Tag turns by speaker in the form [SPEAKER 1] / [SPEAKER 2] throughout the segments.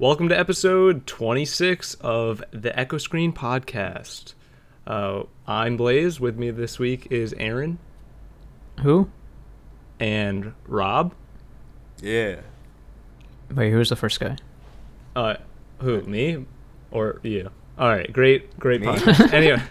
[SPEAKER 1] Welcome to episode 26 of the Echo Screen Podcast. Uh, I'm Blaze. With me this week is Aren
[SPEAKER 2] Who?
[SPEAKER 1] and Rob.
[SPEAKER 3] Yeah.
[SPEAKER 2] Wait, who was the first guy?
[SPEAKER 1] Uh, who? Me or you? All right, great, great
[SPEAKER 3] Me?
[SPEAKER 1] podcast. anyway,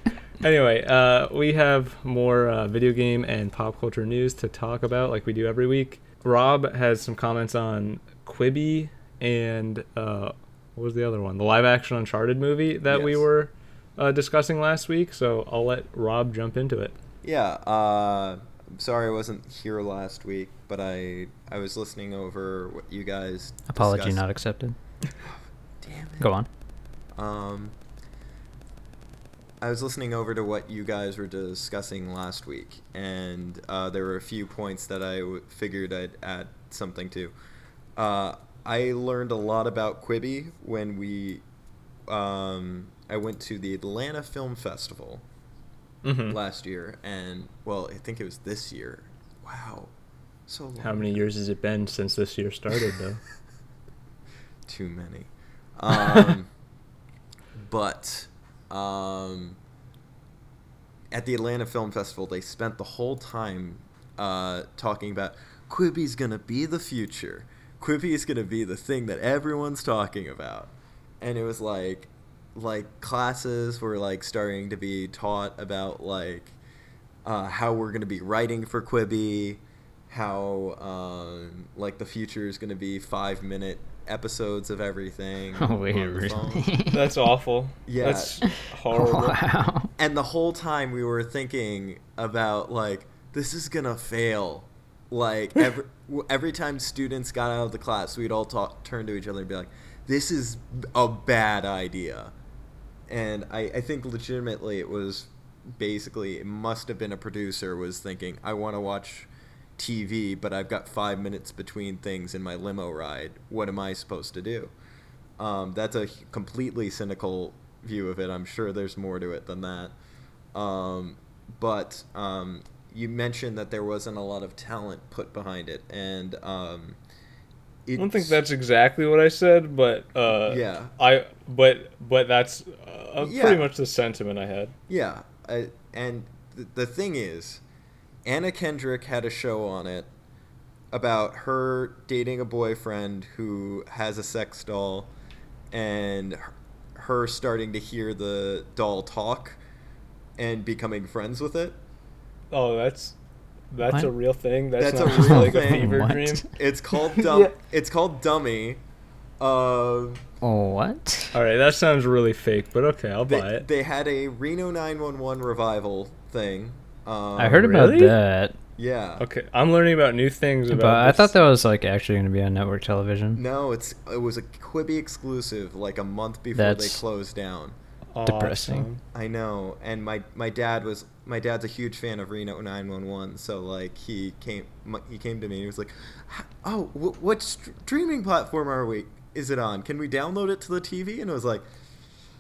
[SPEAKER 1] anyway, uh, we have more uh, video game and pop culture news to talk about, like we do every week. Rob has some comments on Quibi and uh, what was the other one? The live action Uncharted movie that we were uh, discussing last week. So I'll let Rob jump into it.
[SPEAKER 3] Yeah. Uh, I'm sorry I wasn't here last week, but I I was listening over what you guys.
[SPEAKER 2] Apology
[SPEAKER 3] discussed.
[SPEAKER 2] not accepted.
[SPEAKER 3] Damn it.
[SPEAKER 2] Go on.
[SPEAKER 3] Um. I was listening over to what you guys were discussing last week, and uh, there were a few points that I w- figured I'd add something to. Uh, I learned a lot about Quibi when we. Um, I went to the Atlanta Film Festival
[SPEAKER 1] Mhm.
[SPEAKER 3] last year, and well, I think it was this year. Wow, so long.
[SPEAKER 1] How many years has it been since this year started, though?
[SPEAKER 3] Too many. Um, but um, at the Atlanta Film Festival, they spent the whole time uh, talking about Quibi's gonna be the future. Quibi is gonna be the thing that everyone's talking about, and it was like, like classes were like starting to be taught about like uh, how we're gonna be writing for Quibi, how um, like the future is gonna be five minute episodes of everything.
[SPEAKER 2] Oh, wait,
[SPEAKER 3] on the phone.
[SPEAKER 2] really?
[SPEAKER 1] That's awful.
[SPEAKER 3] Yeah.
[SPEAKER 1] That's horrible.
[SPEAKER 2] Wow.
[SPEAKER 3] And the whole time we were thinking about like this is gonna fail. Like every every time students got out of the class, we'd all talk, turn to each other and be like, "This is a bad idea." And I, I think legitimately it was basically it must have been a producer was thinking, "I want to watch TV, but I've got five minutes between things in my limo ride. What am I supposed to do?" Um, that's a completely cynical view of it. I'm sure there's more to it than that. Um, but um, you mentioned that there wasn't a lot of talent put behind it, and um,
[SPEAKER 1] I don't think that's exactly what I said, but uh,
[SPEAKER 3] Yeah.
[SPEAKER 1] I but but that's uh,
[SPEAKER 3] Yeah.
[SPEAKER 1] pretty much the sentiment I had.
[SPEAKER 3] Yeah, I, and th- the thing is, Anna Kendrick had a show on it about her dating a boyfriend who has a sex doll, and her- her starting to hear the doll talk, and becoming friends with it.
[SPEAKER 1] Oh, that's that's
[SPEAKER 2] What?
[SPEAKER 1] a real thing. That's,
[SPEAKER 3] That's
[SPEAKER 1] not
[SPEAKER 3] a real
[SPEAKER 1] like
[SPEAKER 3] thing.
[SPEAKER 1] a fever
[SPEAKER 2] What?
[SPEAKER 1] dream.
[SPEAKER 3] It's called dumb.
[SPEAKER 1] Yeah.
[SPEAKER 3] It's called Dummy. Uh,
[SPEAKER 2] Oh, what?
[SPEAKER 1] All right, that sounds really fake, but okay, I'll buy it.
[SPEAKER 3] they had a Reno 911 revival thing. Um,
[SPEAKER 2] I heard about
[SPEAKER 1] really?
[SPEAKER 2] that,
[SPEAKER 3] Yeah.
[SPEAKER 1] Okay, I'm learning about new things about.
[SPEAKER 2] but I
[SPEAKER 1] this.
[SPEAKER 2] thought that was like actually going to be on network television.
[SPEAKER 3] No, it's it was a Quibi exclusive, like a month before
[SPEAKER 2] That's-
[SPEAKER 3] they closed down.
[SPEAKER 2] Depressing.
[SPEAKER 3] I know, and my my dad was my dad's a huge fan of Reno 911, so like he came he came to me and he was like, "Oh, wh- what streaming platform are we? Is it on? Can we download it to the TV?" And I was like,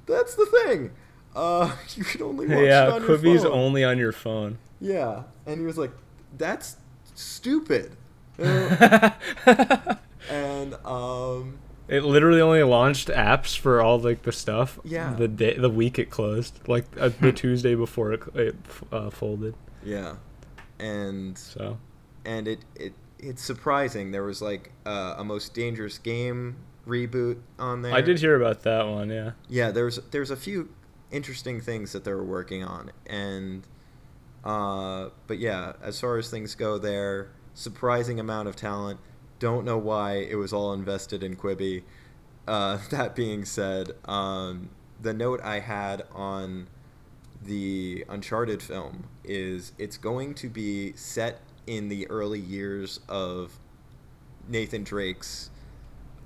[SPEAKER 3] "That's the thing. Uh, you can only watch
[SPEAKER 1] Yeah,
[SPEAKER 3] it on your
[SPEAKER 1] Quibi's
[SPEAKER 3] phone."
[SPEAKER 1] only on your phone.
[SPEAKER 3] Yeah, and he was like, "That's stupid." Uh, and um,
[SPEAKER 1] It literally only launched apps for all like the stuff.
[SPEAKER 3] Yeah.
[SPEAKER 1] The day, the week it closed, like uh, the Tuesday before it, it uh, folded.
[SPEAKER 3] yeah, and
[SPEAKER 1] So
[SPEAKER 3] and it, it it's surprising there was like uh, a most dangerous game reboot on there
[SPEAKER 1] I did hear about that one. Yeah.
[SPEAKER 3] yeah there's there's a few interesting things that they were working on and uh but yeah as far as things go there surprising amount of talent don't know why it was all invested in quibi uh that being said um the note i had on the uncharted film is it's going to be set in the early years of nathan drake's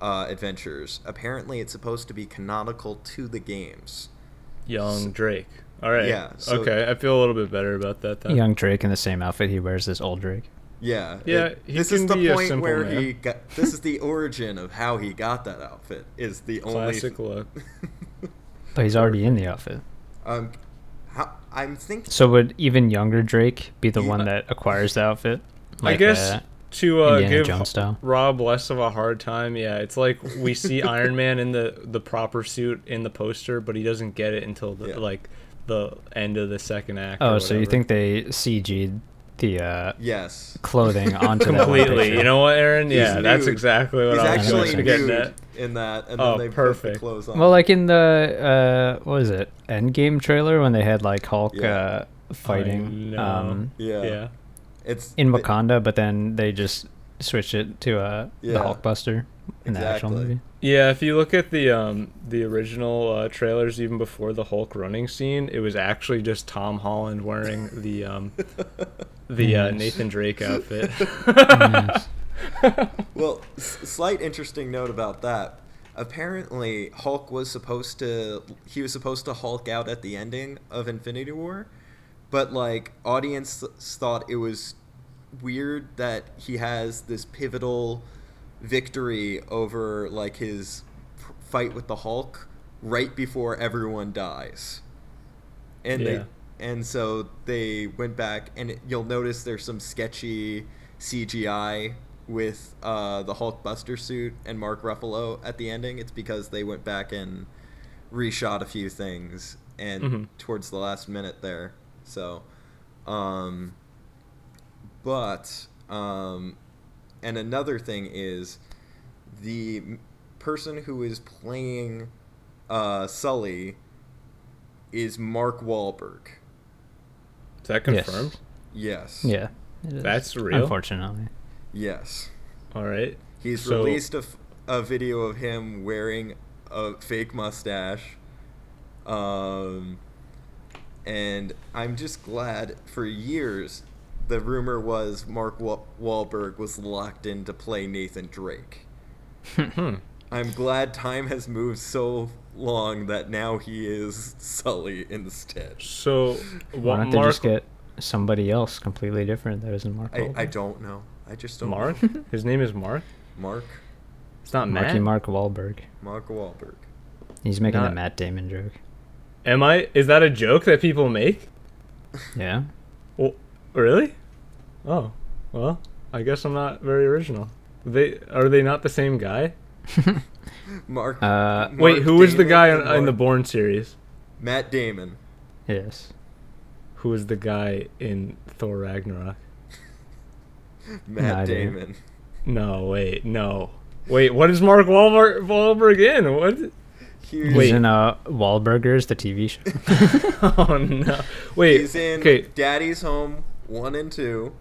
[SPEAKER 3] uh, adventures. Apparently, it's supposed to be canonical to the games.
[SPEAKER 1] Young Drake. All right.
[SPEAKER 3] Yeah, so-
[SPEAKER 1] okay, I feel a little bit better about that. Then.
[SPEAKER 2] Young Drake in the same outfit he wears as old Drake.
[SPEAKER 3] Yeah,
[SPEAKER 1] Yeah,
[SPEAKER 3] it-
[SPEAKER 1] he
[SPEAKER 3] this
[SPEAKER 1] can
[SPEAKER 3] is the
[SPEAKER 1] be
[SPEAKER 3] point where
[SPEAKER 1] man.
[SPEAKER 3] he got. This is the origin of how he got that outfit. Is the
[SPEAKER 1] Classic
[SPEAKER 3] only.
[SPEAKER 1] look.
[SPEAKER 2] But he's already in the outfit.
[SPEAKER 3] um, how, I'm thinking.
[SPEAKER 2] So would even younger Drake be the
[SPEAKER 3] Yeah.
[SPEAKER 2] one that acquires the outfit?
[SPEAKER 1] Like, I guess
[SPEAKER 2] that?
[SPEAKER 1] to uh, give Rob less of a hard time, yeah, it's like we see Iron Man in the the proper suit in the poster, but he doesn't get it until the
[SPEAKER 3] Yeah.
[SPEAKER 1] like the end of the second act.
[SPEAKER 2] Oh,
[SPEAKER 1] or
[SPEAKER 2] so you think they CG'd the uh,
[SPEAKER 3] Yes.
[SPEAKER 2] clothing onto that
[SPEAKER 1] completely? You know what, Aren?
[SPEAKER 3] He's
[SPEAKER 1] Yeah, that's
[SPEAKER 3] nude.
[SPEAKER 1] exactly what
[SPEAKER 3] He's
[SPEAKER 1] I was
[SPEAKER 3] actually
[SPEAKER 1] getting at.
[SPEAKER 3] in that, and
[SPEAKER 1] Oh,
[SPEAKER 3] then they put
[SPEAKER 1] perfect.
[SPEAKER 3] the clothes on.
[SPEAKER 2] Well, like in the uh, what was it Endgame trailer when they had like Hulk
[SPEAKER 3] Yeah.
[SPEAKER 2] uh, fighting um,
[SPEAKER 3] yeah.
[SPEAKER 1] Yeah.
[SPEAKER 3] It's
[SPEAKER 2] in
[SPEAKER 3] it-
[SPEAKER 2] Wakanda, but then they just switched it to uh,
[SPEAKER 3] Yeah.
[SPEAKER 2] the Hulkbuster in the actual
[SPEAKER 3] Exactly.
[SPEAKER 2] movie.
[SPEAKER 1] Yeah, if you look at the um the original uh, trailers, even before the Hulk running scene, it was actually just Tom Holland wearing the um the uh, Nathan Drake outfit.
[SPEAKER 3] Well, s- slight interesting note about that. Apparently, Hulk was supposed to he was supposed to Hulk out at the ending of Infinity War, but like audience thought it was weird that he has this pivotal victory over like his fight with the Hulk right before everyone dies. And
[SPEAKER 1] Yeah.
[SPEAKER 3] they and so they went back and it, you'll notice there's some sketchy CGI with uh, the Hulkbuster suit and Mark Ruffalo at the ending. It's because they went back and reshot a few things and
[SPEAKER 1] Mhm.
[SPEAKER 3] towards the last minute there. So, um, but um, and another thing is the person who is playing uh, Sully is Mark Wahlberg.
[SPEAKER 1] Is that confirmed?
[SPEAKER 3] Yes.
[SPEAKER 2] Yeah.
[SPEAKER 1] That's real?
[SPEAKER 2] Unfortunately,
[SPEAKER 3] Yes.
[SPEAKER 1] All right.
[SPEAKER 3] He's
[SPEAKER 1] So-
[SPEAKER 3] released a, f- a video of him wearing a fake mustache. Um, and I'm just glad for years the rumor was Mark Wa- Wahlberg was locked in to play Nathan Drake. I'm glad time has moved so long that now he is Sully instead.
[SPEAKER 1] So,
[SPEAKER 2] why don't they
[SPEAKER 1] Mark?
[SPEAKER 2] just get somebody else completely different that isn't Mark?
[SPEAKER 3] I, I don't know. I just don't
[SPEAKER 1] Mark?
[SPEAKER 3] know.
[SPEAKER 1] His name is Mark.
[SPEAKER 3] Mark
[SPEAKER 1] It's not
[SPEAKER 2] Marky
[SPEAKER 1] Matt.
[SPEAKER 2] Mark Wahlberg.
[SPEAKER 3] Mark Wahlberg.
[SPEAKER 2] He's making
[SPEAKER 1] Not-
[SPEAKER 2] the Matt Damon joke.
[SPEAKER 1] Am I? Is that a joke that people make?
[SPEAKER 2] Yeah.
[SPEAKER 1] Well, really? Oh, well, I guess I'm not very original. They are they not the same guy?
[SPEAKER 3] Mark.
[SPEAKER 2] Uh,
[SPEAKER 3] Mark
[SPEAKER 1] Wait, who was the guy
[SPEAKER 3] and
[SPEAKER 1] in, in the
[SPEAKER 3] Mark-
[SPEAKER 1] Bourne series?
[SPEAKER 3] Matt Damon.
[SPEAKER 2] yes.
[SPEAKER 1] Who was the guy in Thor Ragnarok?
[SPEAKER 3] Matt
[SPEAKER 2] idea.
[SPEAKER 3] Damon.
[SPEAKER 1] No, wait, no, wait. What is Mark Wahlberg, Wahlberg in? What?
[SPEAKER 3] He's,
[SPEAKER 2] He's
[SPEAKER 1] Wait.
[SPEAKER 2] in uh, Wahlburgers, the TV show.
[SPEAKER 1] Oh no! Wait.
[SPEAKER 3] he's in
[SPEAKER 1] okay.
[SPEAKER 3] Daddy's Home one and two.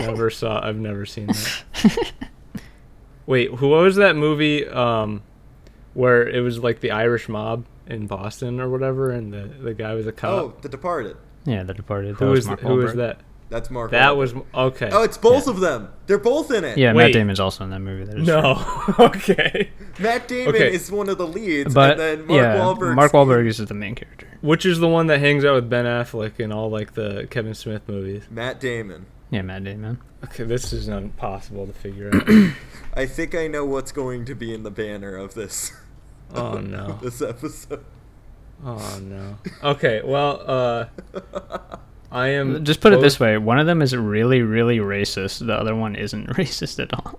[SPEAKER 1] never saw. I've never seen that. Wait, who what was that movie? Um, where it was like the Irish mob in Boston or whatever, and the the guy was a cop.
[SPEAKER 3] Oh, The Departed.
[SPEAKER 2] yeah, The Departed. That
[SPEAKER 1] who
[SPEAKER 2] was
[SPEAKER 1] was
[SPEAKER 2] Mark
[SPEAKER 1] who was that?
[SPEAKER 3] That's Mark.
[SPEAKER 1] That
[SPEAKER 3] Wahlberg.
[SPEAKER 1] was okay.
[SPEAKER 3] Oh, it's both
[SPEAKER 2] Yeah.
[SPEAKER 3] of them. They're both in it.
[SPEAKER 2] Yeah,
[SPEAKER 1] Wait.
[SPEAKER 2] Matt Damon's also in that movie. That is
[SPEAKER 1] no. okay.
[SPEAKER 3] Matt Damon
[SPEAKER 1] Okay.
[SPEAKER 3] is one of the leads,
[SPEAKER 2] But
[SPEAKER 3] and then Mark
[SPEAKER 2] yeah,
[SPEAKER 3] Wahlberg.
[SPEAKER 2] Mark Wahlberg is the main character.
[SPEAKER 1] Which is the one that hangs out with Ben Affleck in all like the Kevin Smith movies?
[SPEAKER 3] Matt Damon.
[SPEAKER 2] Yeah, Matt Damon.
[SPEAKER 1] Okay, this is impossible to figure out.
[SPEAKER 3] I think I know what's going to be in the banner of this.
[SPEAKER 1] oh no.
[SPEAKER 3] this episode.
[SPEAKER 1] Oh no. Okay, well, uh I am
[SPEAKER 2] Just put it this way: one of them is really, really racist. The other one isn't racist at all.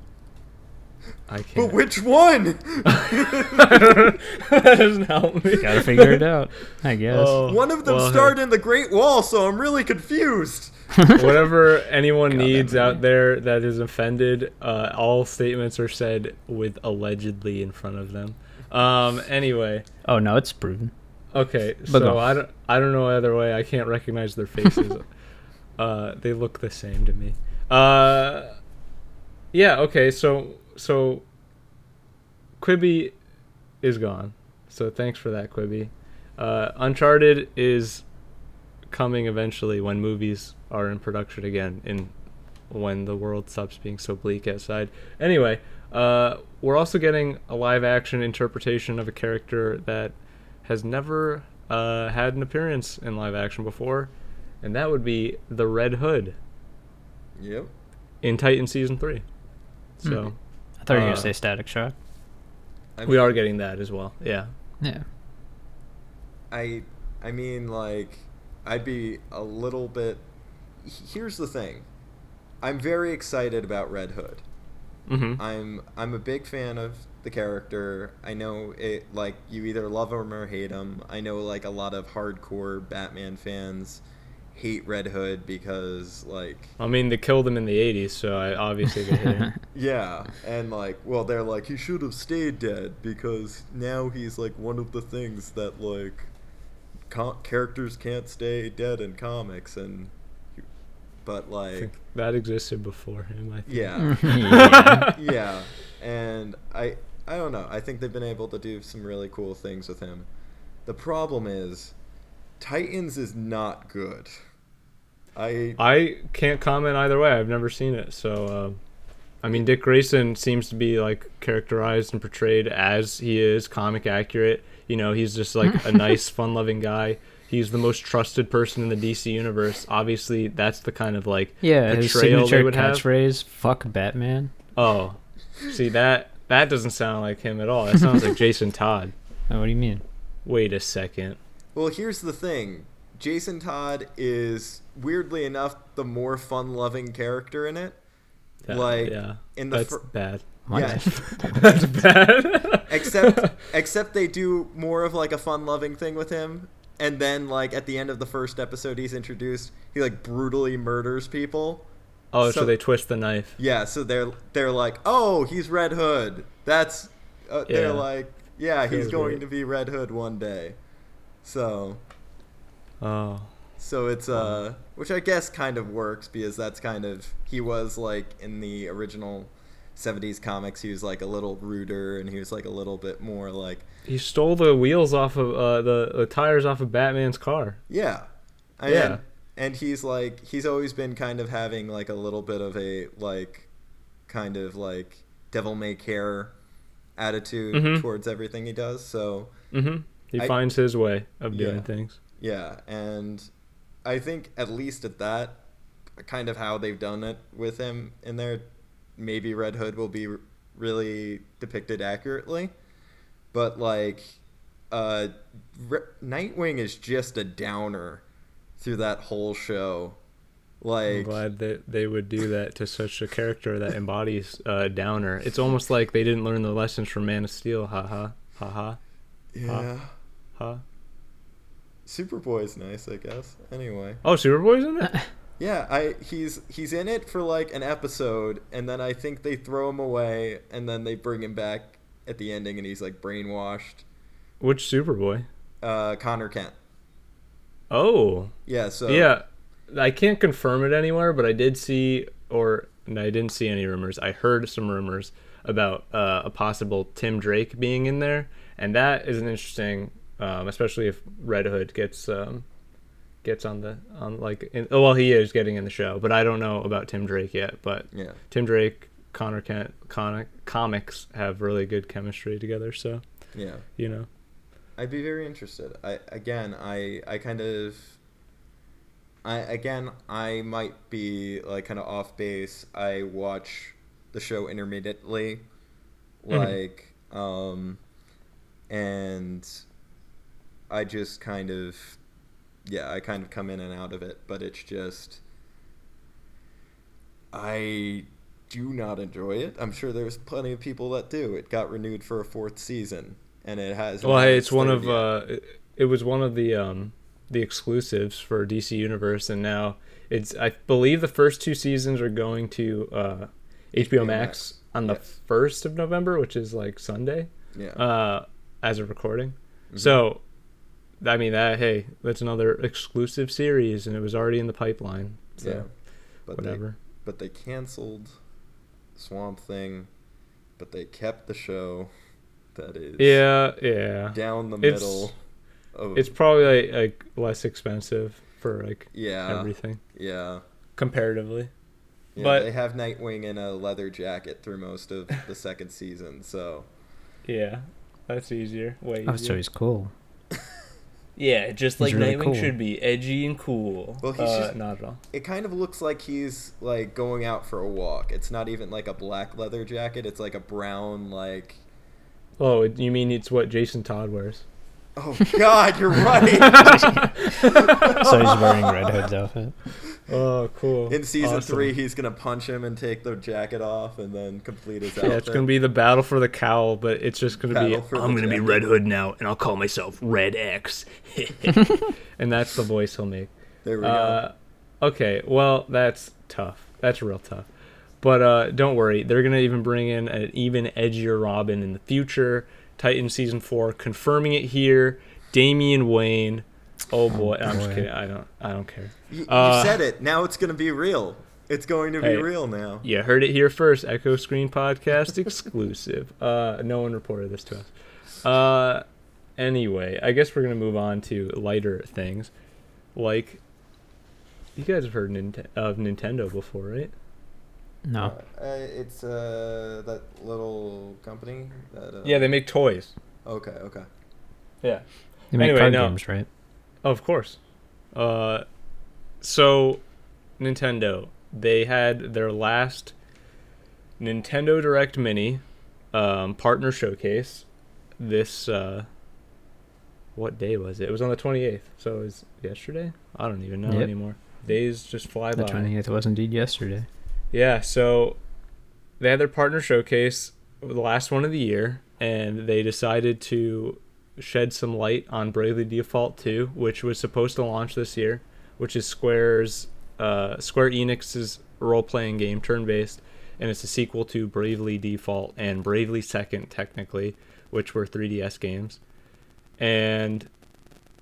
[SPEAKER 1] I can't.
[SPEAKER 3] But which one?
[SPEAKER 1] that doesn't help me.
[SPEAKER 2] Gotta figure it out, I guess.
[SPEAKER 1] Oh,
[SPEAKER 3] one of them
[SPEAKER 1] well, hey.
[SPEAKER 3] starred in the Great Wall, so I'm really confused.
[SPEAKER 1] Whatever anyone
[SPEAKER 2] God,
[SPEAKER 1] needs out there that is offended, uh, all statements are said with allegedly in front of them. Um. Anyway,
[SPEAKER 2] Oh no, it's proven.
[SPEAKER 1] okay.
[SPEAKER 2] But
[SPEAKER 1] so
[SPEAKER 2] no.
[SPEAKER 1] I don't. I don't know either way. I can't recognize their faces. uh, they look the same to me. Uh. Yeah. Okay. So so. Quibi is gone. So thanks for that, Quibi. Uh, Uncharted is coming eventually when movies are in production again in when the world stops being so bleak outside. Anyway, uh, we're also getting a live action interpretation of a character that has never uh, had an appearance in live action before, and that would be the Red Hood
[SPEAKER 3] Yep.
[SPEAKER 1] in Titan season three. So
[SPEAKER 2] Hmm. I thought you were
[SPEAKER 1] Uh,
[SPEAKER 2] gonna say Static Shock.
[SPEAKER 3] I
[SPEAKER 1] we are getting that as well. Yeah.
[SPEAKER 2] Yeah.
[SPEAKER 3] I I mean like I'd be a little bit here's the thing. I'm very excited about Red Hood.
[SPEAKER 1] Mm-hmm.
[SPEAKER 3] I'm I'm a big fan of the character. I know it like you either love him or hate him. I know like a lot of hardcore Batman fans hate Red Hood because like
[SPEAKER 1] I mean, they killed him in the '80s, so I obviously they hit him.
[SPEAKER 3] yeah, and like well they're like he should have stayed dead because now he's like one of the things that like co- characters can't stay dead in comics and but like
[SPEAKER 1] that existed before him. I think.
[SPEAKER 3] yeah.
[SPEAKER 2] yeah.
[SPEAKER 3] yeah, and I I don't know. I think they've been able to do some really cool things with him. The problem is, Titans is not good. I
[SPEAKER 1] I can't comment either way. I've never seen it, so. Uh, I mean, Dick Grayson seems to be like characterized and portrayed as he is, comic accurate. You know, he's just like a nice, fun-loving guy. He's the most trusted person in the DC universe. Obviously, that's the kind of like
[SPEAKER 2] Yeah, his
[SPEAKER 1] portrayal they
[SPEAKER 2] signature
[SPEAKER 1] would have.
[SPEAKER 2] catchphrase, fuck Batman.
[SPEAKER 1] Oh, see that that doesn't sound like him at all. That sounds like Jason Todd.
[SPEAKER 2] Oh, what do you mean?
[SPEAKER 1] Wait a second.
[SPEAKER 3] well, here's the thing. Jason Todd is weirdly enough the more fun-loving character in it.
[SPEAKER 1] That-
[SPEAKER 3] Like,
[SPEAKER 1] yeah,
[SPEAKER 3] in the
[SPEAKER 1] that's
[SPEAKER 3] fir-
[SPEAKER 1] bad.
[SPEAKER 2] What?
[SPEAKER 3] Yeah.
[SPEAKER 1] That's bad.
[SPEAKER 3] except except they do more of like a fun-loving thing with him. And then, like at the end of the first episode, he's introduced. He like brutally murders people.
[SPEAKER 1] oh, so,
[SPEAKER 3] so-
[SPEAKER 1] they twist the knife.
[SPEAKER 3] Yeah, so they're they're like, oh, he's Red Hood. That's uh, they're like, yeah, he's going
[SPEAKER 1] weird.
[SPEAKER 3] to be Red Hood one day. So
[SPEAKER 1] Oh,
[SPEAKER 3] so it's uh, which I guess kind of works because that's kind of he was like in the original. 70s comics he was like a little ruder and he was like a little bit more like
[SPEAKER 1] he stole the wheels off of uh, the the tires off of Batman's car.
[SPEAKER 3] yeah I
[SPEAKER 1] Yeah.
[SPEAKER 3] And, and he's like he's always been kind of having like a little bit of a like kind of like devil may care attitude
[SPEAKER 1] Mhm.
[SPEAKER 3] towards everything he does so
[SPEAKER 1] Mm-hmm. He
[SPEAKER 3] I-
[SPEAKER 1] finds his way of doing
[SPEAKER 3] Yeah.
[SPEAKER 1] things.
[SPEAKER 3] yeah and i think at least at that kind of how they've done it with him in there maybe red hood will be really depicted accurately but like uh Re- nightwing is just a downer through that whole show
[SPEAKER 1] I'm
[SPEAKER 3] like
[SPEAKER 1] glad that they would do that to such a character that embodies uh, Downer. It's almost like they didn't learn the lessons from Man of Steel. Ha ha. Ha ha.
[SPEAKER 3] yeah
[SPEAKER 1] Ha.
[SPEAKER 3] superboy's nice i guess anyway
[SPEAKER 1] Oh, Superboy's in it?
[SPEAKER 3] Yeah, I he's he's in it for like an episode, and then I think they throw him away, and then they bring him back at the ending, and he's like brainwashed.
[SPEAKER 1] Which Superboy?
[SPEAKER 3] Uh, Connor Kent.
[SPEAKER 1] Oh.
[SPEAKER 3] Yeah, so
[SPEAKER 1] yeah. I can't confirm it anywhere, but I did see, or no, I didn't see any rumors. I heard some rumors about uh, a possible Tim Drake being in there, and that is an interesting, um, especially if Red Hood gets um, gets on the on like, in, oh, well, he is getting in the show, but I don't know about Tim Drake yet. But
[SPEAKER 3] yeah,
[SPEAKER 1] Tim Drake, Connor Kent, Connor, comics have really good chemistry together, so
[SPEAKER 3] yeah.
[SPEAKER 1] you know.
[SPEAKER 3] I'd be very interested. I again, I I kind of. I again, I might be like kind of off base. I watch the show intermittently,
[SPEAKER 1] Mhm.
[SPEAKER 3] like, um, and I just kind of, yeah, I kind of come in and out of it. But it's just, I do not enjoy it. I'm sure there's plenty of people that do. It got renewed for a fourth season, and it has.
[SPEAKER 1] Well, hey, it's one of uh, it, it was one of the um the exclusives for DC Universe, and now it's I believe the first two seasons are going to uh, HBO, Max, on the
[SPEAKER 3] yes.
[SPEAKER 1] first of November, which is like Sunday,
[SPEAKER 3] yeah.
[SPEAKER 1] uh, as a recording.
[SPEAKER 3] Mhm.
[SPEAKER 1] So, I mean that hey, that's another exclusive series, and it was already in the pipeline. So
[SPEAKER 3] yeah, but
[SPEAKER 1] whatever.
[SPEAKER 3] They, but they canceled Swamp Thing, but they kept the show. That is
[SPEAKER 1] yeah, yeah.
[SPEAKER 3] down the
[SPEAKER 1] It's-
[SPEAKER 3] middle. Of,
[SPEAKER 1] It's probably like, like less expensive for like
[SPEAKER 3] yeah,
[SPEAKER 1] everything
[SPEAKER 3] yeah.
[SPEAKER 1] comparatively.
[SPEAKER 3] Yeah,
[SPEAKER 1] But-
[SPEAKER 3] they have Nightwing in a leather jacket through most of the second season, so
[SPEAKER 1] Yeah, that's easier. Way
[SPEAKER 2] Oh, so he's cool.
[SPEAKER 1] Yeah, just like
[SPEAKER 2] really
[SPEAKER 1] Nightwing
[SPEAKER 2] cool.
[SPEAKER 1] should be edgy and cool.
[SPEAKER 3] Well, he's
[SPEAKER 1] uh,
[SPEAKER 3] just-
[SPEAKER 1] not at all.
[SPEAKER 3] it kind of looks like he's like going out for a walk. It's not even like a black leather jacket. It's like a brown like.
[SPEAKER 1] Oh, you mean it's what Jason Todd wears?
[SPEAKER 3] Oh God, you're right.
[SPEAKER 2] So he's wearing Red Hood's outfit.
[SPEAKER 1] Oh, cool.
[SPEAKER 3] In season
[SPEAKER 1] Awesome.
[SPEAKER 3] three, he's gonna punch him and take the jacket off, and then complete his
[SPEAKER 1] Yeah, it's gonna be the battle for the cowl, but it's just gonna
[SPEAKER 3] Battle
[SPEAKER 1] be I'm gonna be. Red Hood now, and I'll call myself Red X, and that's the voice he'll make.
[SPEAKER 3] There we
[SPEAKER 1] Uh, okay, well that's tough. That's real tough. But uh, don't worry, they're gonna even bring in an even edgier Robin in the future. Titan season four, confirming it here. Damian Wayne. Oh boy, I'm just kidding. I don't. I don't care.
[SPEAKER 3] go. You, you
[SPEAKER 1] uh,
[SPEAKER 3] said it. Now it's gonna be real. It's going to be
[SPEAKER 1] Hey.
[SPEAKER 3] real now.
[SPEAKER 1] You heard it here first. Echo Screen Podcast exclusive. Uh, no one reported this to us. Uh, anyway, I guess we're gonna move on to lighter things, like you guys have heard Nint- of Nintendo before, right?
[SPEAKER 2] No.
[SPEAKER 3] Uh, it's uh, that little company. That, uh,
[SPEAKER 1] Yeah, they make toys.
[SPEAKER 3] Okay. Okay.
[SPEAKER 1] Yeah,
[SPEAKER 2] They make
[SPEAKER 1] Anyway,
[SPEAKER 2] card
[SPEAKER 1] no.
[SPEAKER 2] games, right?
[SPEAKER 1] Of course. Uh, so Nintendo, they had their last Nintendo Direct Mini um, partner showcase. This uh, what day was it? It was on the 28th. So it was yesterday. I don't even know
[SPEAKER 2] Yep.
[SPEAKER 1] anymore. Days just fly
[SPEAKER 2] The
[SPEAKER 1] by.
[SPEAKER 2] 28th was indeed yesterday.
[SPEAKER 1] Yeah, so they had their partner showcase, the last one of the year, and they decided to shed some light on Bravely Default 2, which was supposed to launch this year, which is Square's uh, Square Enix's role-playing game, turn-based, and it's a sequel to Bravely Default and Bravely Second, technically, which were 3DS games, and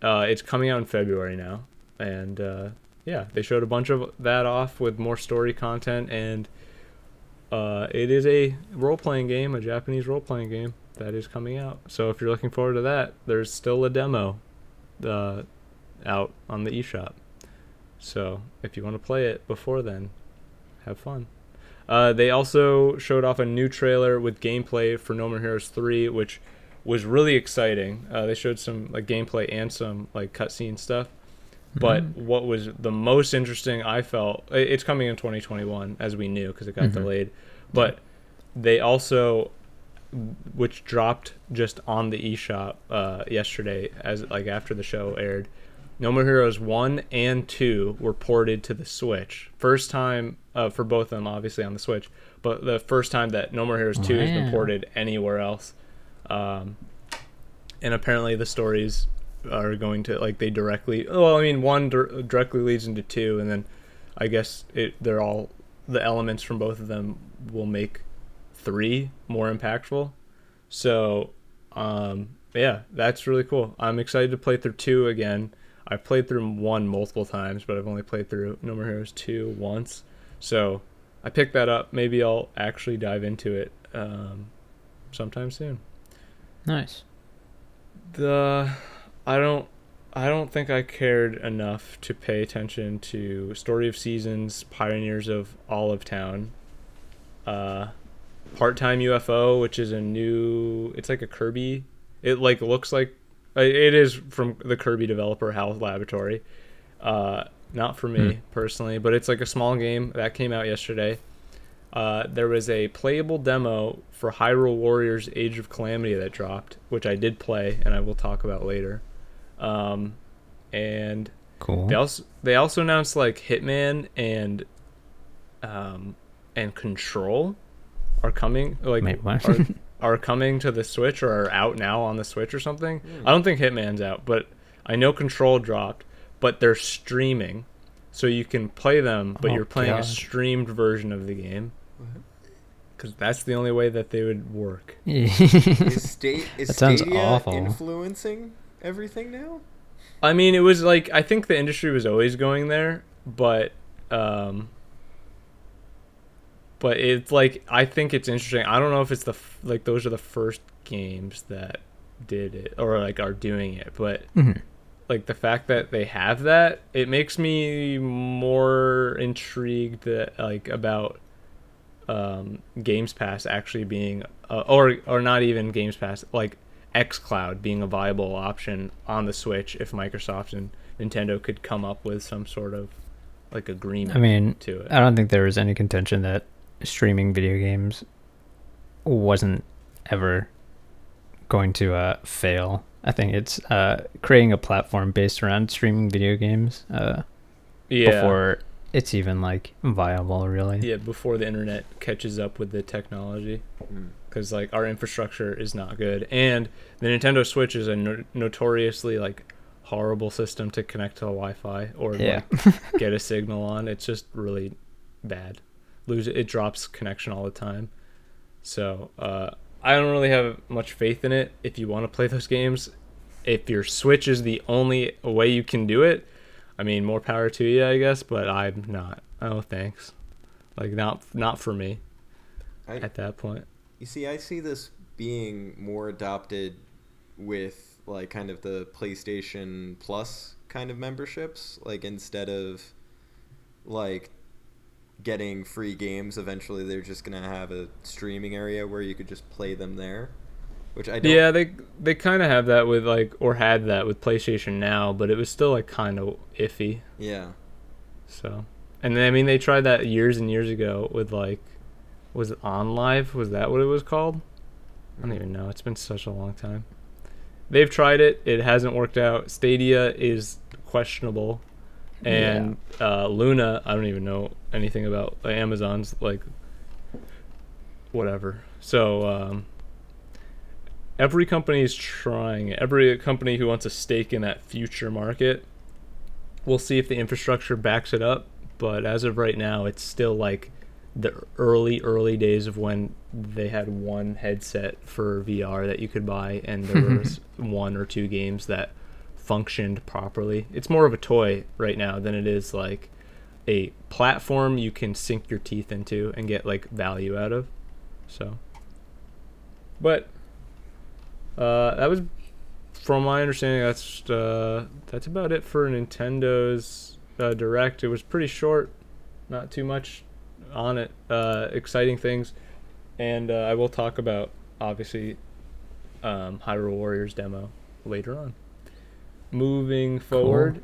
[SPEAKER 1] uh, it's coming out in February now, and uh, yeah, they showed a bunch of that off with more story content, and uh, it is a role playing game, a Japanese role playing game that is coming out. So if you're looking forward to that, there's still a demo uh, out on the eShop. So if you want to play it before then, have fun. Uh, they also showed off a new trailer with gameplay for No More Heroes 3, which was really exciting. Uh, they showed some like gameplay and some like cutscene stuff. But
[SPEAKER 2] Mhm.
[SPEAKER 1] what was the most interesting I felt it's coming in 2021 as we knew because it got
[SPEAKER 2] Mhm.
[SPEAKER 1] delayed. But they also which dropped just on the eShop uh, yesterday as like after the show aired. No More Heroes 1 and 2 were ported to the Switch. First time uh, for both of them obviously on the Switch, but the first time that No More Heroes 2 has been ported anywhere else. Um, and apparently the stories are going to like they directly well i mean one dir- directly leads into two and then i guess it they're all the elements from both of them will make three more impactful. So um yeah that's really cool. I'm excited to play through two again. I've played through one multiple times but i've only played through no more heroes 2 once. So i picked that up. Maybe i'll actually dive into it um sometime soon.
[SPEAKER 2] Nice.
[SPEAKER 1] the I don't I don't think I cared enough to pay attention to Story of Seasons, Pioneers of Olive Town, uh, Part Time UFO, which is a new. It's like a Kirby. It like looks like uh, it is from the Kirby developer HAL Laboratory. Uh, not for me
[SPEAKER 2] Hmm.
[SPEAKER 1] personally, but it's like a small game that came out yesterday. Uh, there was a playable demo for Hyrule Warriors Age of Calamity that dropped, which I did play and I will talk about later. Um, and
[SPEAKER 2] Cool.
[SPEAKER 1] they also they also announced like Hitman and um, and Control are coming like
[SPEAKER 2] Wait, what?
[SPEAKER 1] are, are coming to the Switch or are out now on the Switch or something. I don't think Hitman's out, but I know Control dropped, but they're streaming. So you can play them, but
[SPEAKER 2] Oh,
[SPEAKER 1] you're playing a streamed version of the game. Because that's the only way that they would work.
[SPEAKER 3] Is, sta- is
[SPEAKER 2] That sounds
[SPEAKER 3] Stadia
[SPEAKER 2] awful.
[SPEAKER 3] influencing everything now?
[SPEAKER 1] I mean, it was like I think the industry was always going there, but um, but it's like I think it's interesting. I don't know if it's the f- like those are the first games that did it or like are doing it, but
[SPEAKER 2] Mhm.
[SPEAKER 1] like the fact that they have that, it makes me more intrigued that like about um, Games Pass actually being uh, or or not even Games Pass like xCloud being a viable option on the Switch if Microsoft and Nintendo could come up with some sort of like agreement
[SPEAKER 2] I mean,
[SPEAKER 1] to it.
[SPEAKER 2] I don't think there was any contention that streaming video games wasn't ever going to uh, fail. I think it's uh, creating a platform based around streaming video games uh,
[SPEAKER 1] yeah.
[SPEAKER 2] before it's even like viable, really.
[SPEAKER 1] Yeah, before the internet catches up with the technology,
[SPEAKER 3] Mm.
[SPEAKER 1] because like our infrastructure is not good, and the Nintendo Switch is a no- notoriously like horrible system to connect to the Wi-Fi or
[SPEAKER 2] Yeah.
[SPEAKER 1] like, get a signal on. It's just really bad. Lose it, it drops connection all the time. So uh, I don't really have much faith in it. If you want to play those games, if your Switch is the only way you can do it, I mean, more power to you, I guess. But I'm not. Oh, thanks. Like not not for me
[SPEAKER 3] I,
[SPEAKER 1] at that point.
[SPEAKER 3] You see, I see this being more adopted with like kind of the PlayStation Plus kind of memberships. Like instead of like getting free games, eventually they're just gonna have a streaming area where you could just play them there. Which I don't.
[SPEAKER 1] Yeah, they they kind of have that with like or had that with PlayStation Now, but it was still like kind of iffy.
[SPEAKER 3] Yeah.
[SPEAKER 1] So, and then I mean they tried that years and years ago with like, was it On Live? Was that what it was called? I don't even know. It's been such a long time. They've tried it. It hasn't worked out. Stadia is questionable, and uh, Luna. I don't even know anything about like, Amazon's like whatever. So um, every company is trying. Every company who wants a stake in that future market we'll see if the infrastructure backs it up but as of right now it's still like the early early days of when they had one headset for VR that you could buy and there was one or two games that functioned properly it's more of a toy right now than it is like a platform you can sink your teeth into and get like value out of so but uh, that was from my understanding, that's uh, that's about it for Nintendo's uh, direct. It was pretty short, not too much on it. Uh, exciting things, and uh, I will talk about obviously um, Hyrule Warriors demo later on. Moving forward,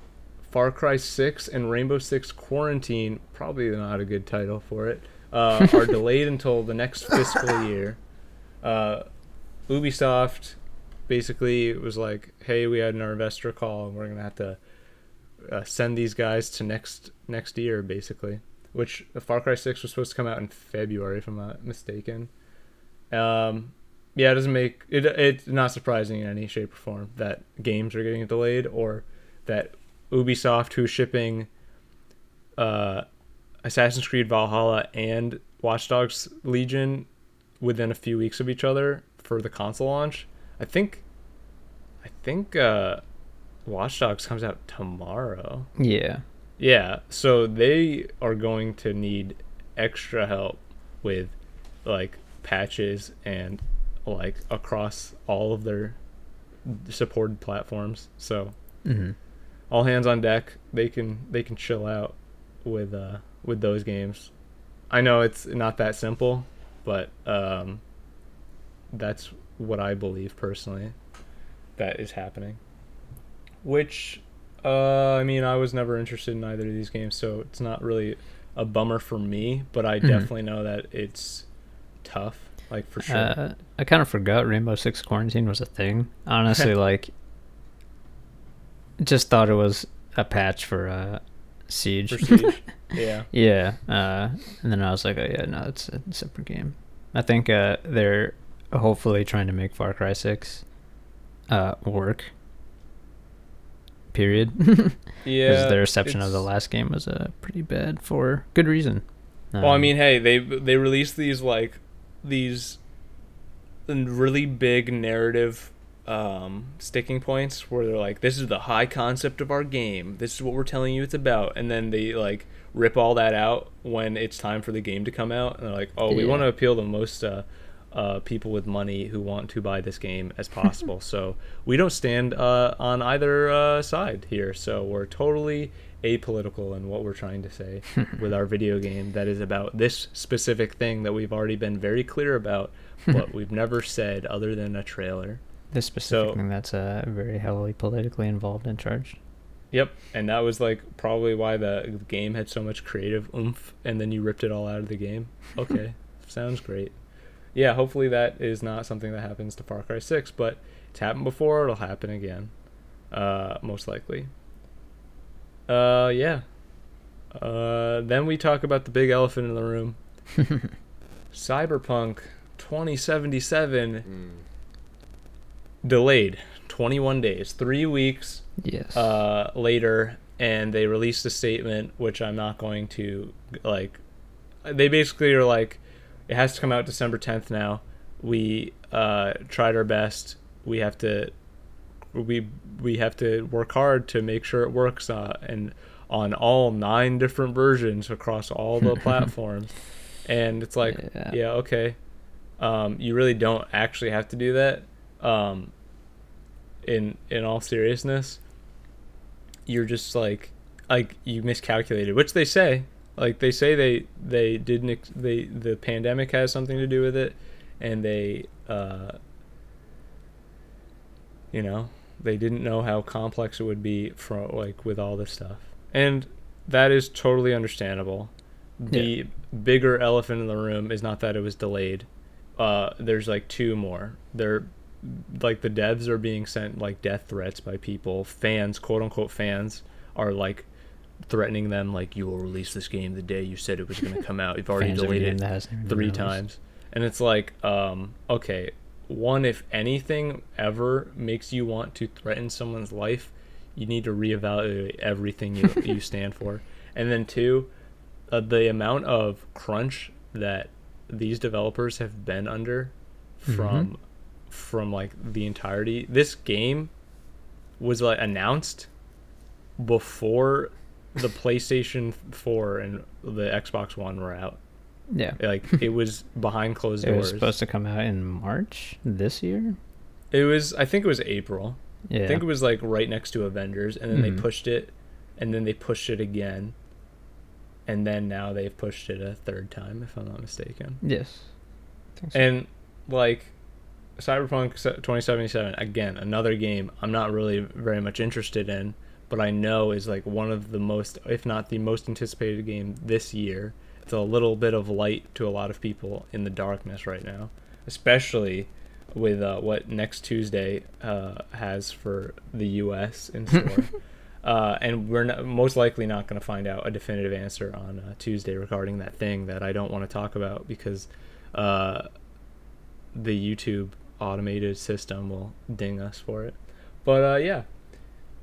[SPEAKER 1] Far Cry 6 and Rainbow Six Quarantine, probably not a good title for it, uh, are delayed until the next fiscal year. Uh, Ubisoft basically it was like, hey, we had an investor call and we're gonna have to uh, send these guys to next next year, basically. Which Far Cry Six was supposed to come out in February, if I'm not mistaken. Um, yeah, it doesn't make it. It's not surprising in any shape or form that games are getting delayed or that Ubisoft, who's shipping uh, Assassin's Creed Valhalla and Watch Dogs Legion within a few weeks of each other for the console launch. I think I think uh Watch Dogs comes out tomorrow.
[SPEAKER 2] Yeah.
[SPEAKER 1] Yeah, so they are going to need extra help with like patches and like across all of their supported platforms. So
[SPEAKER 2] hmm
[SPEAKER 1] all hands on deck. They can they can chill out with uh with those games. I know it's not that simple, but um that's what I believe personally that is happening. Which uh I mean I was never interested in either of these games, so it's not really a bummer for me, but I
[SPEAKER 2] Mhm.
[SPEAKER 1] definitely know that it's tough, like for sure.
[SPEAKER 2] Uh, I kind of forgot Rainbow Six Quarantine was a thing. Honestly, like, just thought it was a patch for uh, Siege.
[SPEAKER 1] for Siege. yeah.
[SPEAKER 2] yeah, uh, and then I was like, oh yeah, no, it's a separate game. I think uh, they're hopefully trying to make Far Cry Six uh, work. Period.
[SPEAKER 1] Yeah.
[SPEAKER 2] Because their reception of the last game was uh, pretty bad for good reason.
[SPEAKER 1] Well, I
[SPEAKER 2] Um,
[SPEAKER 1] mean, hey, they they released these like these really big narrative um, sticking points where they're like, "This is the high concept of our game. This is what we're telling you it's about," and then they like rip all that out when it's time for the game to come out, and they're like, "Oh, we
[SPEAKER 2] Yeah.
[SPEAKER 1] want to appeal to most uh, uh, people with money who want to buy this game as possible." so we don't stand uh, on either uh, side here. So we're totally apolitical in what we're trying to say with our video game that is about this specific thing that we've already been very clear about, but we've never said other than a trailer.
[SPEAKER 2] this specific
[SPEAKER 1] so-
[SPEAKER 2] thing that's uh, very heavily politically involved and charged.
[SPEAKER 1] Yep, and that was like probably why the game had so much creative oomph, and then you ripped it all out of the game. Okay, sounds great. Yeah, hopefully that is not something that happens to Far Cry Six, but it's happened before. It'll happen again, uh, most likely. Uh, yeah. Uh, then we talk about the big elephant in the room. Cyberpunk 2077
[SPEAKER 3] Mm.
[SPEAKER 1] delayed 21 days, three weeks
[SPEAKER 2] yes.
[SPEAKER 1] uh, later, and they released a statement, which I'm not going to like. They basically are like, it has to come out December 10th now. We uh, tried our best. We have to, we we have to work hard to make sure it works, uh, and on all nine different versions across all the platforms. And it's like,
[SPEAKER 2] Yeah.
[SPEAKER 1] yeah, okay. Um, you really don't actually have to do that. Um, in in all seriousness, you're just like like you miscalculated, which they say. Like they say they they didn't ex- they the pandemic has something to do with it, and they uh, you know they didn't know how complex it would be for like with all this stuff, and that is totally understandable. The bigger elephant in the room is not that it was delayed. Uh, there's like two more. They're like the devs are being sent like death threats by people. Fans, quote unquote fans, are like threatening them like you will release this game the day you said it was going to come out. You've already
[SPEAKER 2] Fans of a
[SPEAKER 1] delayed it
[SPEAKER 2] that hasn't even been
[SPEAKER 1] three times. And it's like, um, okay, one, if anything ever makes you want to threaten someone's life, you need to reevaluate everything you, you stand for. And then two, uh, the amount of crunch that these developers have been under from from like the entirety. This game was like announced before the PlayStation 4 and the Xbox One were out.
[SPEAKER 2] Yeah.
[SPEAKER 1] Like it was behind closed
[SPEAKER 2] It was supposed to come out in March this year.
[SPEAKER 1] it was I think it was April.
[SPEAKER 2] Yeah.
[SPEAKER 1] I think it was like right next to Avengers and then
[SPEAKER 2] Mhm.
[SPEAKER 1] they pushed it and then they pushed it again. And then now they've pushed it a third time if I'm not mistaken.
[SPEAKER 2] yes. So.
[SPEAKER 1] And like Cyberpunk 2077 again, another game I'm not really very much interested in, but I know is like one of the most if not the most anticipated game this year. It's a little bit of light to a lot of people in the darkness right now, especially with uh, what next Tuesday uh, has for the US in store. Uh, and we're not, most likely not going to find out a definitive answer on uh, Tuesday regarding that thing that I don't want to talk about because uh, the YouTube automated system will ding us for it. But uh, yeah.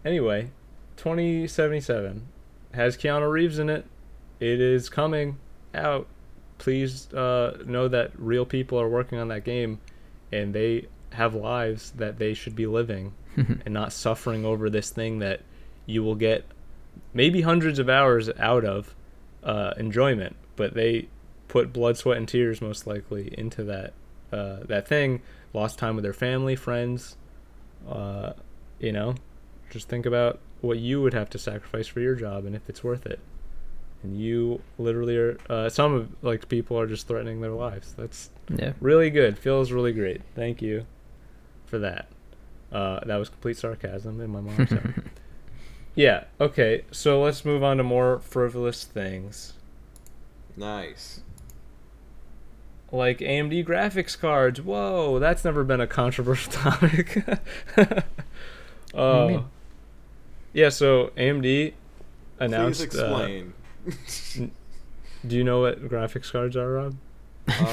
[SPEAKER 1] Anyway, 2077 has Keanu Reeves in it. It is coming out. Please uh, know that real people are working on that game, and they have lives that they should be living, and not suffering over this thing that you will get maybe hundreds of hours out of uh, enjoyment, but they put blood, sweat, and tears most likely into that uh, that thing. Lost time with their family, friends. Uh, you know, just think about what you would have to sacrifice for your job and if it's worth it. And you literally are. Uh, some of like people are just threatening their lives. That's
[SPEAKER 2] yeah.
[SPEAKER 1] really good. Feels really great. Thank you for that. Uh, that was complete sarcasm in my mom. So. yeah. Okay. So let's move on to more frivolous things.
[SPEAKER 3] Nice.
[SPEAKER 1] like AMD graphics cards. Whoa, that's never been a controversial topic. Oh,
[SPEAKER 2] mean?
[SPEAKER 1] yeah. So AMD announced.
[SPEAKER 3] Please
[SPEAKER 1] uh,
[SPEAKER 3] explain.
[SPEAKER 1] Do you know what graphics cards are, Rob?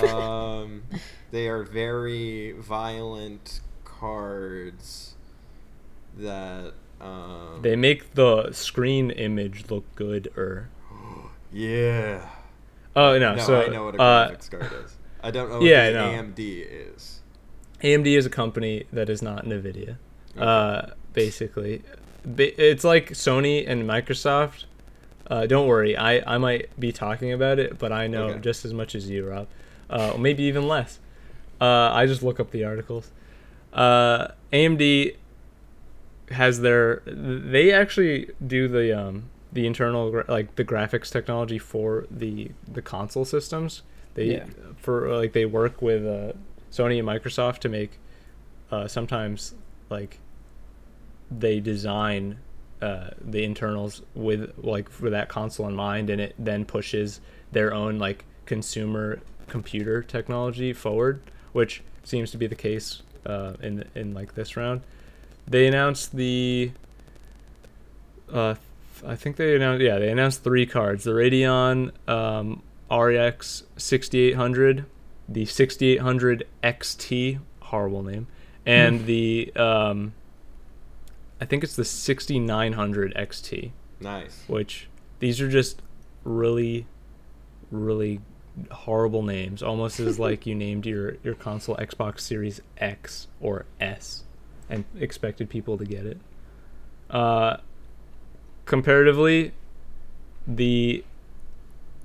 [SPEAKER 3] um, they are very violent cards that. Um,
[SPEAKER 1] They make the screen image look good. Or
[SPEAKER 3] yeah.
[SPEAKER 1] oh no,
[SPEAKER 3] No,
[SPEAKER 1] so
[SPEAKER 3] I know what a
[SPEAKER 1] uh,
[SPEAKER 3] graphics card is. I don't know
[SPEAKER 1] yeah, I.
[SPEAKER 3] AMD is.
[SPEAKER 1] AMD is a company that is not Nvidia.
[SPEAKER 3] Okay.
[SPEAKER 1] Uh, basically, it's like Sony and Microsoft. Uh, don't worry, I, I might be talking about it, but I know
[SPEAKER 3] Okay.
[SPEAKER 1] just as much as you, Rob. Uh, maybe even less. Uh, I just look up the articles. Uh, AMD has their. They actually do the um, the internal like the graphics technology for the the console systems. They
[SPEAKER 2] Yeah.
[SPEAKER 1] for like they work with uh, Sony and Microsoft to make uh, sometimes like they design uh, the internals with like for that console in mind, and it then pushes their own like consumer computer technology forward, which seems to be the case uh, in in like this round. They announced the uh, I think they announced. Yeah, they announced three cards: the Radeon um, RX 6800, the 6800 XT, horrible name, and the um, I think it's the 6900 XT.
[SPEAKER 3] Nice.
[SPEAKER 1] Which these are just really, really horrible names. Almost as like you named your your console Xbox Series X or S, and expected people to get it. Uh, comparatively, the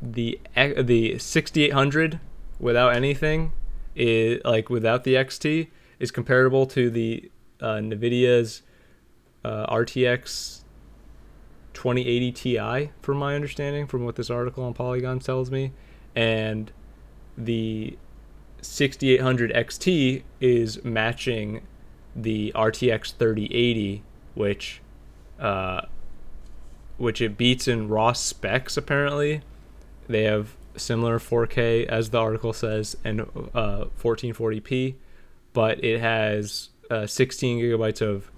[SPEAKER 1] the the 6800 without anything is like without the XT is comparable to the uh, Nvidia's uh, RTX 2080 Ti, from my understanding, from what this article on Polygon tells me, and the 6800 XT is matching the RTX 3080, which uh, which it beats in raw specs apparently. They have similar 4K as the article says and uh, 1440p, but it has uh, 16 gigabytes of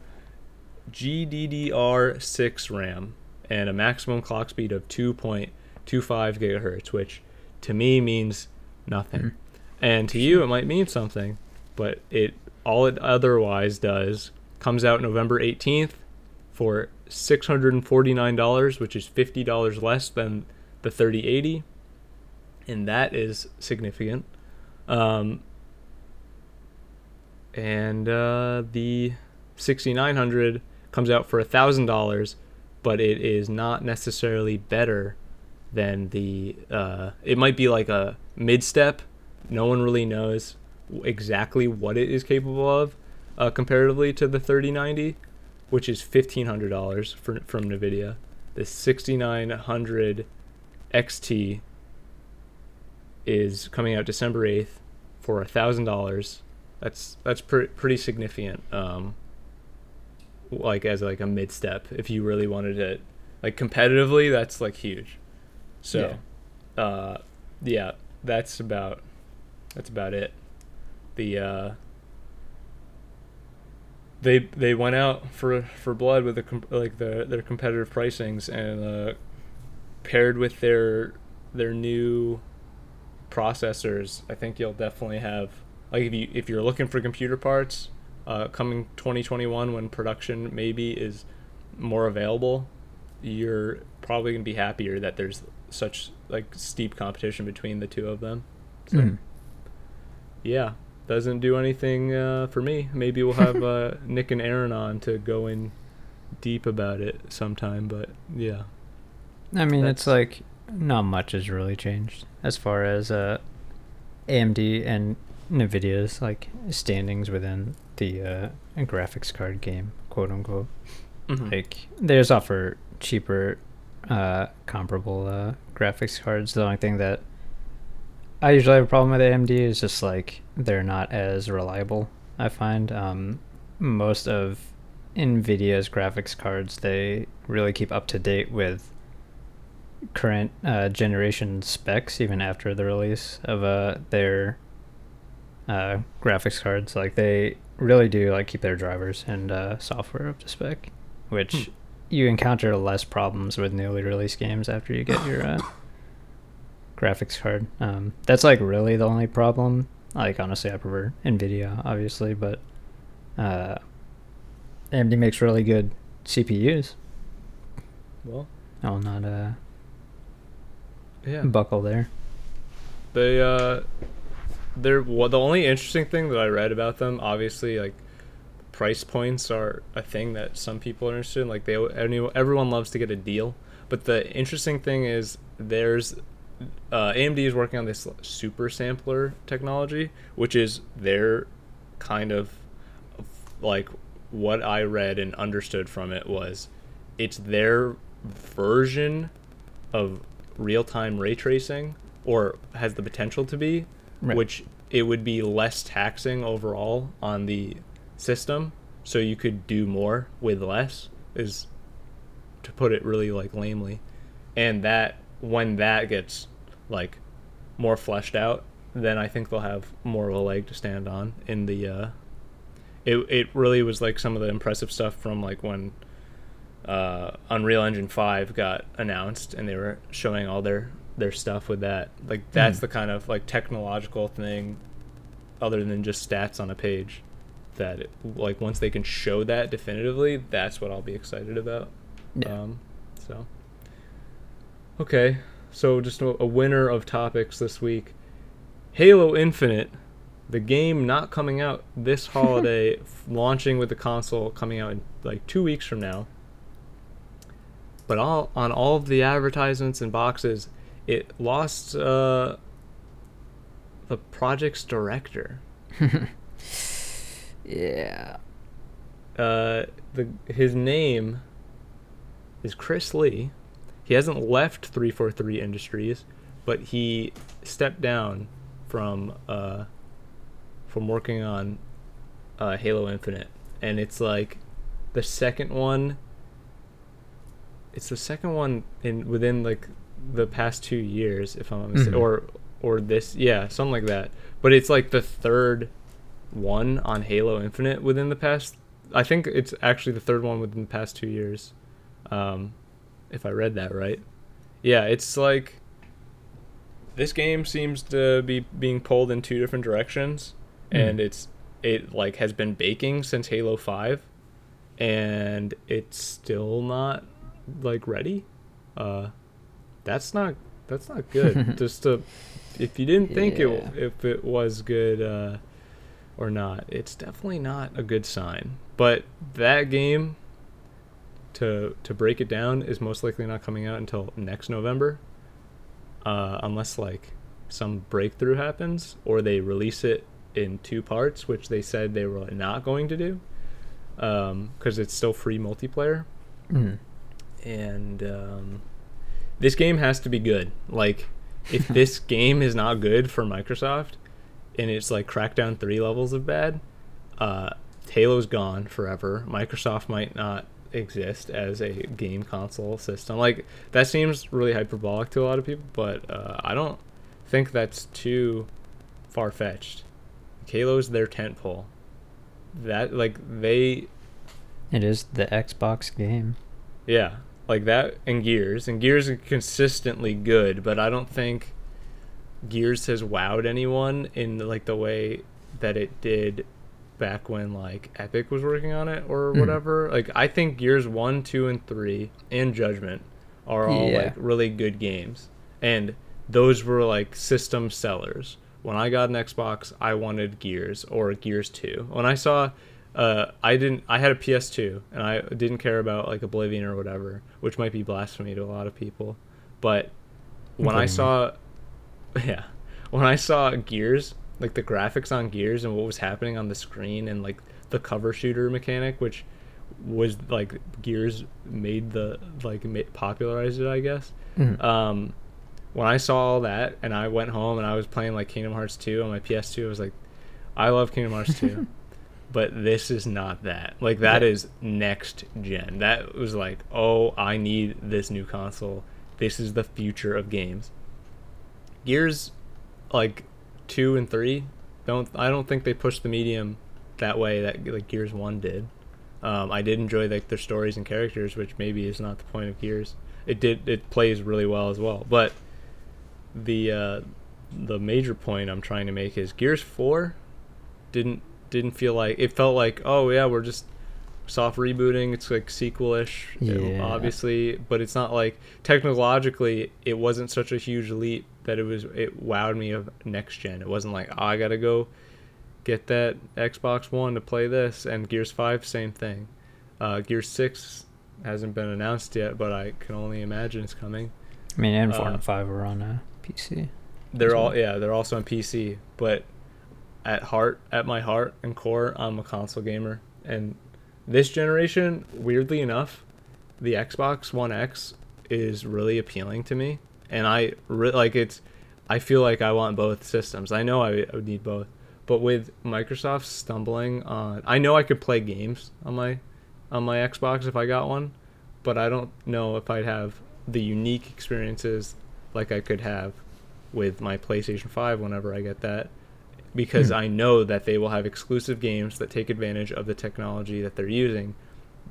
[SPEAKER 1] GDDR6 RAM and a maximum clock speed of 2.25 gigahertz, which to me means nothing.
[SPEAKER 2] Mhm.
[SPEAKER 1] And to you, it might mean something, but it all it otherwise does comes out November 18th for $649, which is $50 less than the 3080. And that is significant. Um, and uh, the 6900 comes out for $1,000, but it is not necessarily better than the. Uh, it might be like a mid step. No one really knows exactly what it is capable of uh, comparatively to the 3090, which is $1,500 for, from NVIDIA. The 6900 XT is coming out December 8th for $1,000. That's that's pre- pretty significant. Um, like as like a mid step if you really wanted it. Like competitively that's like huge. So uh yeah that's about that's about it. The uh they they went out for for blood with the like the their competitive pricings and uh paired with their their new processors i think you'll definitely have like if you if you're looking for computer parts uh, coming 2021 when production maybe is more available you're probably going to be happier that there's such like steep competition between the two of them. So
[SPEAKER 2] Mhm.
[SPEAKER 1] yeah doesn't do anything uh, for me. Maybe we'll have uh, nick and aaron on to go in deep about it sometime but yeah.
[SPEAKER 2] I mean, it's like not much has really changed as far as uh, AMD and Nvidia's like standings within the uh, graphics card game, quote unquote.
[SPEAKER 1] Mhm.
[SPEAKER 2] Like, they just offer cheaper, uh, comparable uh, graphics cards. The only thing that I usually have a problem with AMD is just like they're not as reliable. I find um, most of Nvidia's graphics cards they really keep up to date with current uh, generation specs even after the release of uh, their uh, graphics cards. Like they really do like keep their drivers and uh, software up to spec, which
[SPEAKER 1] Hmm.
[SPEAKER 2] you encounter less problems with newly released games after you get your uh, graphics card. Um, that's like really the only problem. Like honestly, I prefer Nvidia obviously, but uh, AMD makes really good CPUs.
[SPEAKER 1] well
[SPEAKER 2] I'll not uh,
[SPEAKER 1] yeah
[SPEAKER 2] buckle there.
[SPEAKER 1] They uh, they're well, the only interesting thing that I read about them. Obviously, like price points are a thing that some people are interested in. Like they, everyone loves to get a deal. But the interesting thing is, there's uh, AMD is working on this super sampler technology, which is their kind of like what I read and understood from it was it's their version of real-time ray tracing or has the potential to be
[SPEAKER 2] Right.
[SPEAKER 1] which it would be less taxing overall on the system so you could do more with less is to put it really like lamely and that when that gets like more fleshed out then i think they'll have more of a leg to stand on in the uh it, it really was like some of the impressive stuff from like when uh, Unreal Engine Five got announced, and they were showing all their their stuff with that. Like that's
[SPEAKER 2] Hmm.
[SPEAKER 1] the kind of like technological thing, other than just stats on a page, that it, like once they can show that definitively, that's what I'll be excited about.
[SPEAKER 2] Yeah.
[SPEAKER 1] Um, so, okay, so just a, a winner of topics this week: Halo Infinite, the game not coming out this holiday, f- launching with the console coming out in like two weeks from now. But all on all of the advertisements and boxes, it lost uh, the project's director.
[SPEAKER 2] yeah.
[SPEAKER 1] uh, the his name is Chris Lee. He hasn't left 343 Industries, but he stepped down from uh, from working on uh, Halo Infinite, and it's like the second one. It's the second one in within like the past two years, if I'm not mistaken,
[SPEAKER 2] Mhm.
[SPEAKER 1] or or this, yeah, something like that. But it's like the third one on Halo Infinite within the past. I think it's actually the third one within the past two years, um, if I read that right. Yeah, it's like this game seems to be being pulled in two different directions, and
[SPEAKER 2] Mhm.
[SPEAKER 1] it's it like has been baking since Halo Five, and it's still not like ready. Uh, that's not that's not good. Just to if you didn't think
[SPEAKER 2] Yeah.
[SPEAKER 1] it if it was good uh, or not, it's definitely not a good sign. But that game, to to break it down, is most likely not coming out until next November, uh, unless like some breakthrough happens or they release it in two parts, which they said they were not going to do, because it's still free multiplayer
[SPEAKER 2] Mm.
[SPEAKER 1] and um, this game has to be good. Like, if this game is not good for Microsoft, and it's like Crackdown three levels of bad, uh, Halo's gone forever. Microsoft might not exist as a game console system. Like that seems really hyperbolic to a lot of people, but uh, I don't think that's too far fetched. Halo's their tentpole. That like they
[SPEAKER 2] It is the Xbox game.
[SPEAKER 1] Yeah, like that and Gears. And Gears is consistently good, but I don't think Gears has wowed anyone in like the way that it did back when like Epic was working on it or
[SPEAKER 2] Mhm.
[SPEAKER 1] whatever. Like I think Gears 1, 2 and 3 and Judgment are all
[SPEAKER 2] Yeah.
[SPEAKER 1] like really good games. And those were like system sellers. When I got an Xbox, I wanted Gears or Gears 2. When I saw uh, I didn't. I had a PS2, and I didn't care about like Oblivion or whatever, which might be blasphemy to a lot of people. But when I saw, yeah, when I saw Gears, like the graphics on Gears and what was happening on the screen, and like the cover shooter mechanic, which was like Gears made the like popularized it, I guess.
[SPEAKER 2] Mm.
[SPEAKER 1] Um, when I saw all that, and I went home and I was playing like Kingdom Hearts 2 on my PS2, I was like, I love Kingdom Hearts 2 but this is not that. Like that
[SPEAKER 2] Yeah.
[SPEAKER 1] is next gen. That was like, oh, I need this new console. This is the future of games. Gears, like two and three, don't I don't think they pushed the medium that way that like Gears one did. Um, I did enjoy like their stories and characters, which maybe is not the point of Gears. It did it plays really well as well, but the uh, the major point I'm trying to make is Gears four didn't didn't feel like it felt like oh yeah we're just soft rebooting. It's like sequelish
[SPEAKER 2] Yeah.
[SPEAKER 1] obviously. But it's not like technologically it wasn't such a huge leap that it was it wowed me of next gen. It wasn't like oh, I gotta go get that Xbox One to play this. And Gears 5 same thing. Uh, Gears 6 hasn't been announced yet but I can only imagine it's coming.
[SPEAKER 2] I mean, and four
[SPEAKER 1] Uh,
[SPEAKER 2] and five were on a PC.
[SPEAKER 1] they're all yeah, they're also on PC, but at heart, at my heart and core, I'm a console gamer. And this generation, weirdly enough, the Xbox One X is really appealing to me, and I re- like it's. I feel like I want both systems. I know I, I would need both, but with Microsoft stumbling on, I know I could play games on my on my Xbox if I got one, but I don't know if I'd have the unique experiences like I could have with my PlayStation 5 whenever I get that because
[SPEAKER 2] Hmm.
[SPEAKER 1] I know that they will have exclusive games that take advantage of the technology that they're using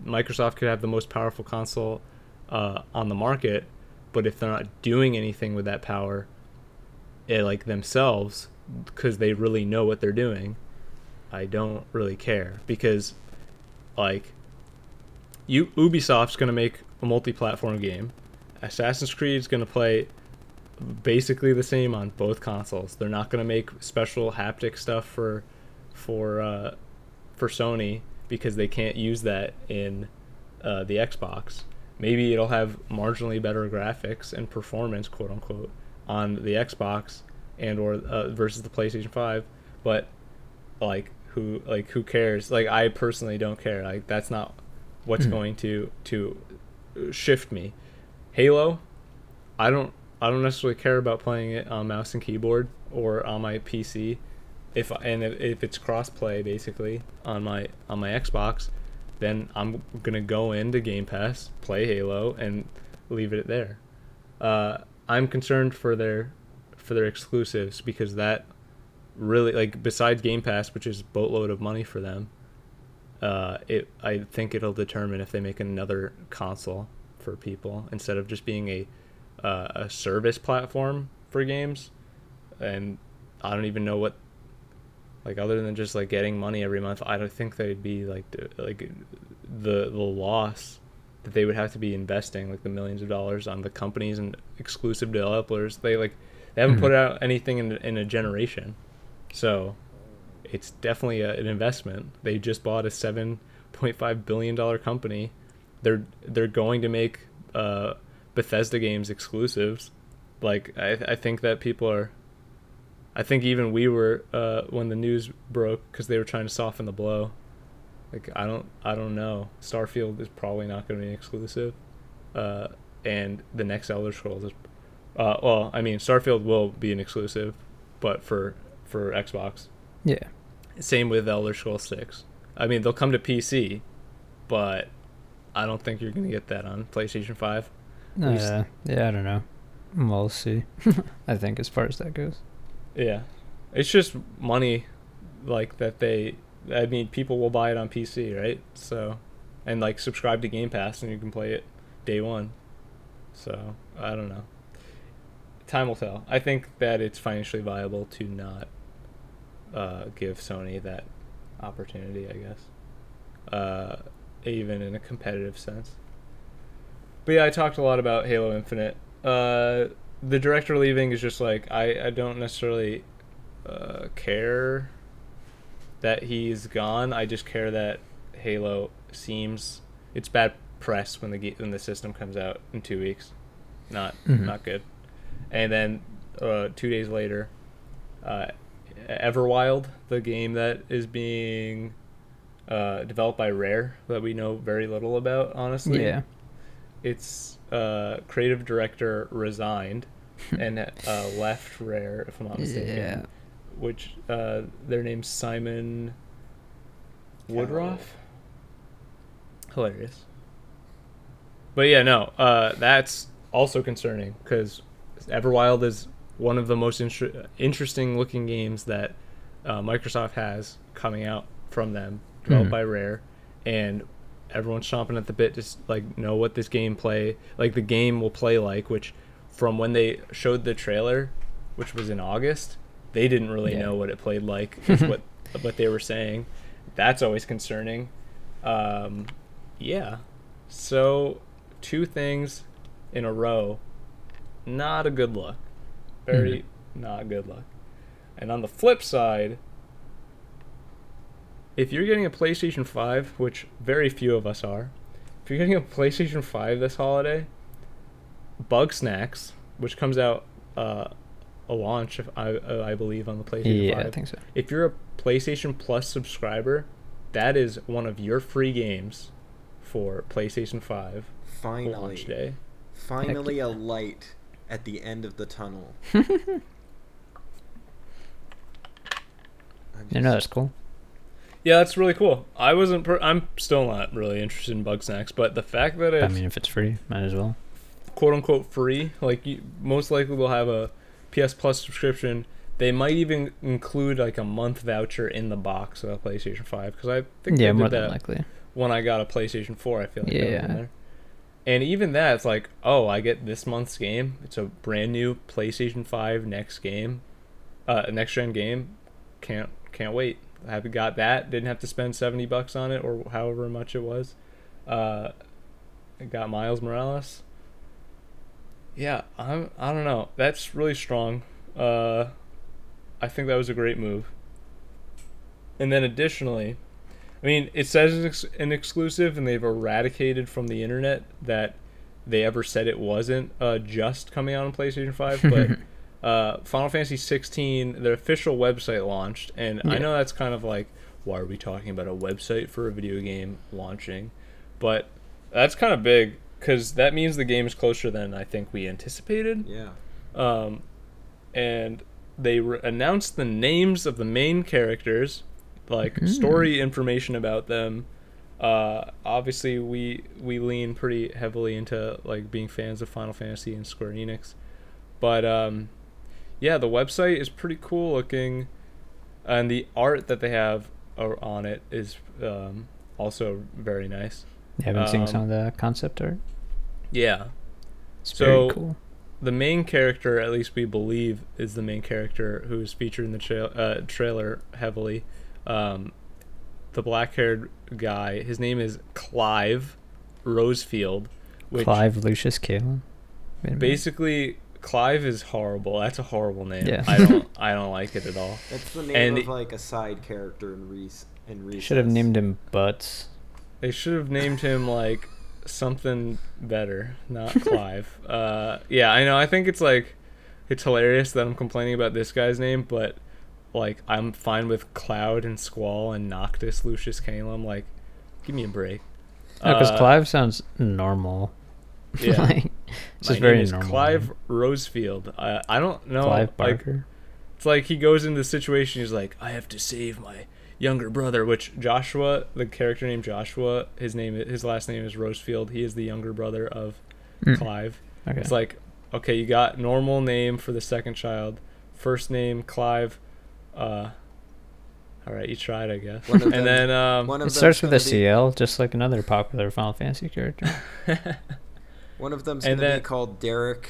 [SPEAKER 1] Microsoft could have the most powerful console uh, on the market, but if they're not doing anything with that power, it, like themselves, because they really know what they're doing, I don't really care because, like, you Ubisoft's gonna make a multi-platform game. Assassin's Creed's gonna play basically the same on both consoles. They're not gonna make special haptic stuff for for uh, for Sony because they can't use that in uh, the Xbox. Maybe it'll have marginally better graphics and performance, quote unquote, on the Xbox and or uh, versus the PlayStation Five. But like who like who cares? Like I personally don't care. Like that's not what's
[SPEAKER 2] Mhm.
[SPEAKER 1] going to to shift me. Halo, I don't I don't necessarily care about playing it on mouse and keyboard or on my PC. If and if, if it's crossplay basically on my on my Xbox, then I'm gonna go into Game Pass, play Halo, and leave it there. Uh, I'm concerned for their for their exclusives because that really like besides Game Pass, which is boatload of money for them, uh, it I think it'll determine if they make another console for people instead of just being a uh, a service platform for games, and I don't even know what like other than just like getting money every month. I don't think they'd be like the, like the the loss that they would have to be investing like the millions of dollars on the companies and exclusive developers. They like they haven't
[SPEAKER 2] Mhm.
[SPEAKER 1] put out anything in in a generation, so it's definitely a, an investment. They just bought a seven point five billion dollar company. They're they're going to make uh, Bethesda games exclusives. Like I I think that people are. I think even we were uh, when the news broke because they were trying to soften the blow. Like I don't I don't know. Starfield is probably not going to be exclusive, uh, and the next Elder Scrolls is. Uh, well, I mean, Starfield will be an exclusive, but for for Xbox.
[SPEAKER 2] Yeah.
[SPEAKER 1] Same with Elder Scrolls Six. I mean, they'll come to PC, but I don't think you're gonna get that on PlayStation Five. We
[SPEAKER 2] Uh, yeah, I don't know. We'll see. I think as far as that goes.
[SPEAKER 1] Yeah, it's just money, like that they. I mean, people will buy it on PC, right? So, and like subscribe to Game Pass, and you can play it day one. So I don't know. Time will tell. I think that it's financially viable to not uh, give Sony that opportunity. I guess, uh, even in a competitive sense. But yeah, I talked a lot about Halo Infinite. Uh, the director leaving is just like I, I don't necessarily uh, care that he's gone. I just care that Halo seems it's bad press when the when the system comes out in two weeks, not
[SPEAKER 2] Mhm.
[SPEAKER 1] not good. And then uh, two days later, uh, Everwild, the game that is being uh, developed by Rare that we know very little about, honestly
[SPEAKER 2] Yeah.
[SPEAKER 1] Its uh, creative director resigned and uh, left Rare, if I'm not mistaken.
[SPEAKER 2] Yeah.
[SPEAKER 1] Which uh, their name's Simon Woodroffe. Hilarious. But yeah, no, uh, that's also concerning because Everwild is one of the most inter- interesting looking games that uh, Microsoft has coming out from them, developed
[SPEAKER 2] Mhm.
[SPEAKER 1] by Rare, and everyone's chomping at the bit just like know what this game play like the game will play like. Which, from when they showed the trailer, which was in August, they didn't really
[SPEAKER 2] Yeah.
[SPEAKER 1] know what it played like. What what they were saying. That's always concerning. Um, yeah. So two things in a row, not a good look. Very not good luck. And on the flip side, if you're getting a PlayStation 5, which very few of us are, if you're getting a PlayStation 5 this holiday, Bugsnax, which comes out uh, a launch, if I uh, I believe, on the PlayStation
[SPEAKER 2] Yeah,
[SPEAKER 1] 5.
[SPEAKER 2] I think so.
[SPEAKER 1] If you're a PlayStation Plus subscriber, that is one of your free games for PlayStation 5
[SPEAKER 3] Finally,
[SPEAKER 1] launch day.
[SPEAKER 3] finally a light at the end of the tunnel. I'm
[SPEAKER 2] You know, that's cool.
[SPEAKER 1] Yeah, that's really cool. I wasn't. Per- I'm still not really interested in Bugsnax, but the fact that
[SPEAKER 2] I
[SPEAKER 1] it's
[SPEAKER 2] mean, if it's free, might as well.
[SPEAKER 1] quote unquote free, like you most likely will have a PS Plus subscription. They might even include like a month voucher in the box of a PlayStation Five because I think
[SPEAKER 2] Yeah,
[SPEAKER 1] they
[SPEAKER 2] more
[SPEAKER 1] did
[SPEAKER 2] than
[SPEAKER 1] that
[SPEAKER 2] likely.
[SPEAKER 1] when I got a PlayStation 4. I feel like that was in
[SPEAKER 2] Yeah.
[SPEAKER 1] there. And even that, it's like, oh, I get this month's game. It's a brand new PlayStation 5 next game, uh, next gen game. Can't can't wait. I got that. Didn't have to spend 70 bucks on it or however much it was. Uh, got Miles Morales. Yeah, I'm. I don't know. That's really strong. Uh, I think that was a great move. And then additionally, I mean, it says it's ex- an exclusive, and they've eradicated from the internet that they ever said it wasn't uh, just coming out on PlayStation Five. But uh, Final Fantasy 16, their official website launched, and I know that's kind of like, why are we talking about a website for a video game launching? But that's kind of big because that means the game is closer than I think we anticipated.
[SPEAKER 3] Yeah.
[SPEAKER 1] Um, and they re- announced the names of the main characters, like
[SPEAKER 2] Mhm.
[SPEAKER 1] story information about them. Uh, obviously, we we lean pretty heavily into like being fans of Final Fantasy and Square Enix, but um, yeah, the website is pretty cool looking, and the art that they have on it is um, also very nice.
[SPEAKER 2] You haven't seen
[SPEAKER 1] Um,
[SPEAKER 2] some of the concept art.
[SPEAKER 1] Yeah,
[SPEAKER 2] It's
[SPEAKER 1] so-
[SPEAKER 2] very cool.
[SPEAKER 1] the main character, at least we believe, is the main character who is featured in the tra- uh, trailer heavily. Um, the black-haired guy, his name is Clive Rosfield,
[SPEAKER 2] Clive Lucius Kalen. Wait a minute.
[SPEAKER 1] basically Clive is horrible. That's a horrible name.
[SPEAKER 2] Yeah.
[SPEAKER 1] I don't I don't like it at all.
[SPEAKER 3] That's the name
[SPEAKER 1] And
[SPEAKER 3] of like a side character in Reese in Reese.
[SPEAKER 2] Should have named him Butts.
[SPEAKER 1] They should have named him like something better, not Clive. uh, yeah, I know. I think it's like it's hilarious that I'm complaining about this guy's name, but like I'm fine with Cloud and Squall and Noctis Lucis Caelum. Like, give me a break.
[SPEAKER 2] No, because
[SPEAKER 1] Uh,
[SPEAKER 2] Clive sounds normal.
[SPEAKER 1] Yeah.
[SPEAKER 2] like, it's
[SPEAKER 1] My
[SPEAKER 2] very
[SPEAKER 1] name is
[SPEAKER 2] normal.
[SPEAKER 1] Clive
[SPEAKER 2] name.
[SPEAKER 1] Rosfield. I I don't know.
[SPEAKER 2] Clive
[SPEAKER 1] like,
[SPEAKER 2] Barker.
[SPEAKER 1] It's like he goes into the situation. He's like, I have to save my younger brother. Which Joshua, the character named Joshua, his name, his last name is Rosfield. He is the younger brother of
[SPEAKER 2] Mm,
[SPEAKER 1] Clive.
[SPEAKER 2] okay.
[SPEAKER 1] It's like, okay, you got normal name for the second child, first name Clive. Uh, all right, you tried, I guess.
[SPEAKER 3] One of
[SPEAKER 1] and
[SPEAKER 3] them-
[SPEAKER 1] then um,
[SPEAKER 3] One of
[SPEAKER 2] it starts with a CL, just like another popular Final Fantasy character.
[SPEAKER 3] One of them's
[SPEAKER 1] and
[SPEAKER 3] gonna
[SPEAKER 1] then-
[SPEAKER 3] be called Derek.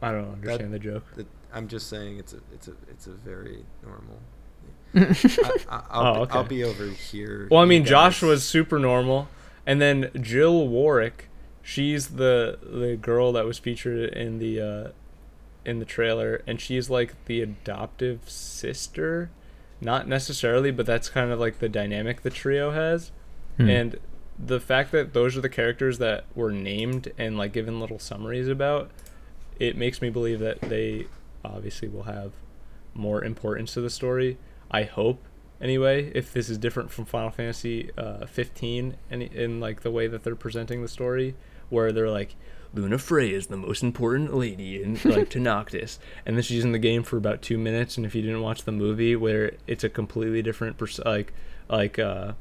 [SPEAKER 1] I don't understand the joke.
[SPEAKER 3] That, I'm just saying it's a it's a it's a very normal. I, I, I'll,
[SPEAKER 1] Oh,
[SPEAKER 3] be,
[SPEAKER 1] okay.
[SPEAKER 3] I'll be over here.
[SPEAKER 1] Well, I mean,
[SPEAKER 3] guys.
[SPEAKER 1] Joshua's super normal, and then Jill Warwick, she's the the girl that was featured in the uh, in the trailer, and she's like the adoptive sister, not necessarily, but that's kind of like the dynamic the trio has,
[SPEAKER 2] Hmm.
[SPEAKER 1] and the fact that those are the characters that were named and like given little summaries about, it makes me believe that they obviously will have more importance to the story. I hope anyway. If this is different from Final Fantasy uh, 15 and in like the way that they're presenting the story, where they're like. Lunafreya is the most important lady in like to Noctis, and then she's in the game for about two minutes. And if you didn't watch the movie, where it's a completely different pers- like like uh,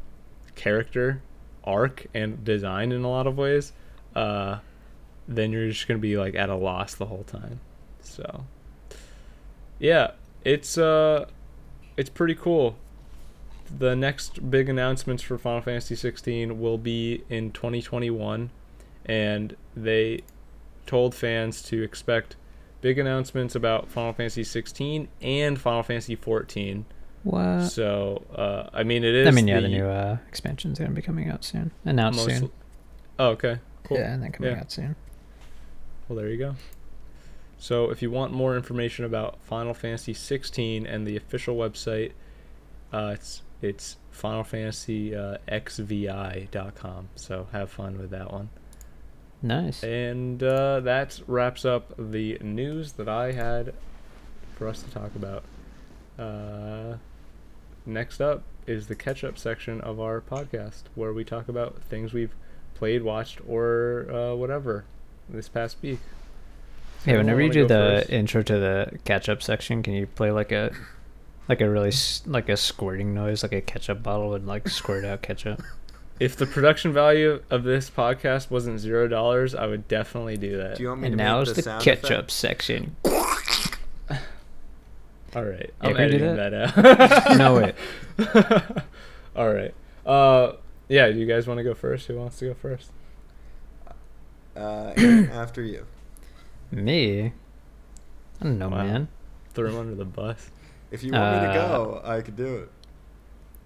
[SPEAKER 1] character arc and design in a lot of ways, uh, then you're just gonna be like at a loss the whole time. So, yeah, it's uh, it's pretty cool. The next big announcements for Final Fantasy 16 will be in 2021, and they told fans to expect big announcements about Final Fantasy 16 and Final Fantasy 14.
[SPEAKER 2] What?
[SPEAKER 1] So, uh, I mean, it is.
[SPEAKER 2] I mean, yeah, the, new uh, expansion's gonna be coming out soon. Announced
[SPEAKER 1] most-
[SPEAKER 2] soon.
[SPEAKER 1] Oh, okay. Cool.
[SPEAKER 2] Yeah, and then coming
[SPEAKER 1] Yeah.
[SPEAKER 2] out soon.
[SPEAKER 1] Well, there you go. So, if you want more information about Final Fantasy 16 and the official website, uh, it's it's Final Fantasy uh. So have fun with that one.
[SPEAKER 2] Nice.
[SPEAKER 1] And uh, that wraps up the news that I had for us to talk about. Uh, next up is the catch up section of our podcast where we talk about things we've played, watched, or uh, whatever this past week.
[SPEAKER 2] Yeah,
[SPEAKER 1] Anyone
[SPEAKER 2] whenever you do the
[SPEAKER 1] first?
[SPEAKER 2] intro to the catch-up section, can you play like a like a really like a squirting noise, like a ketchup bottle would like squirt out ketchup?
[SPEAKER 1] If the production value of this podcast wasn't zero dollars, I would definitely do that.
[SPEAKER 3] Do you want me
[SPEAKER 2] And
[SPEAKER 3] to
[SPEAKER 2] now
[SPEAKER 3] make
[SPEAKER 2] is
[SPEAKER 3] the,
[SPEAKER 2] the
[SPEAKER 3] sound
[SPEAKER 2] ketchup
[SPEAKER 3] effect?
[SPEAKER 2] section.
[SPEAKER 1] All right,
[SPEAKER 2] Yeah,
[SPEAKER 1] I'm
[SPEAKER 2] can we
[SPEAKER 1] editing that, out.
[SPEAKER 2] No, wait.
[SPEAKER 1] All right. Uh, yeah. Do you guys want to go first? Who wants to go first?
[SPEAKER 3] Uh, after you.
[SPEAKER 2] Me? I don't know,
[SPEAKER 1] Wow.
[SPEAKER 2] man.
[SPEAKER 1] Throw him under the bus.
[SPEAKER 3] If you want me to
[SPEAKER 2] Uh,
[SPEAKER 3] go, I could do it.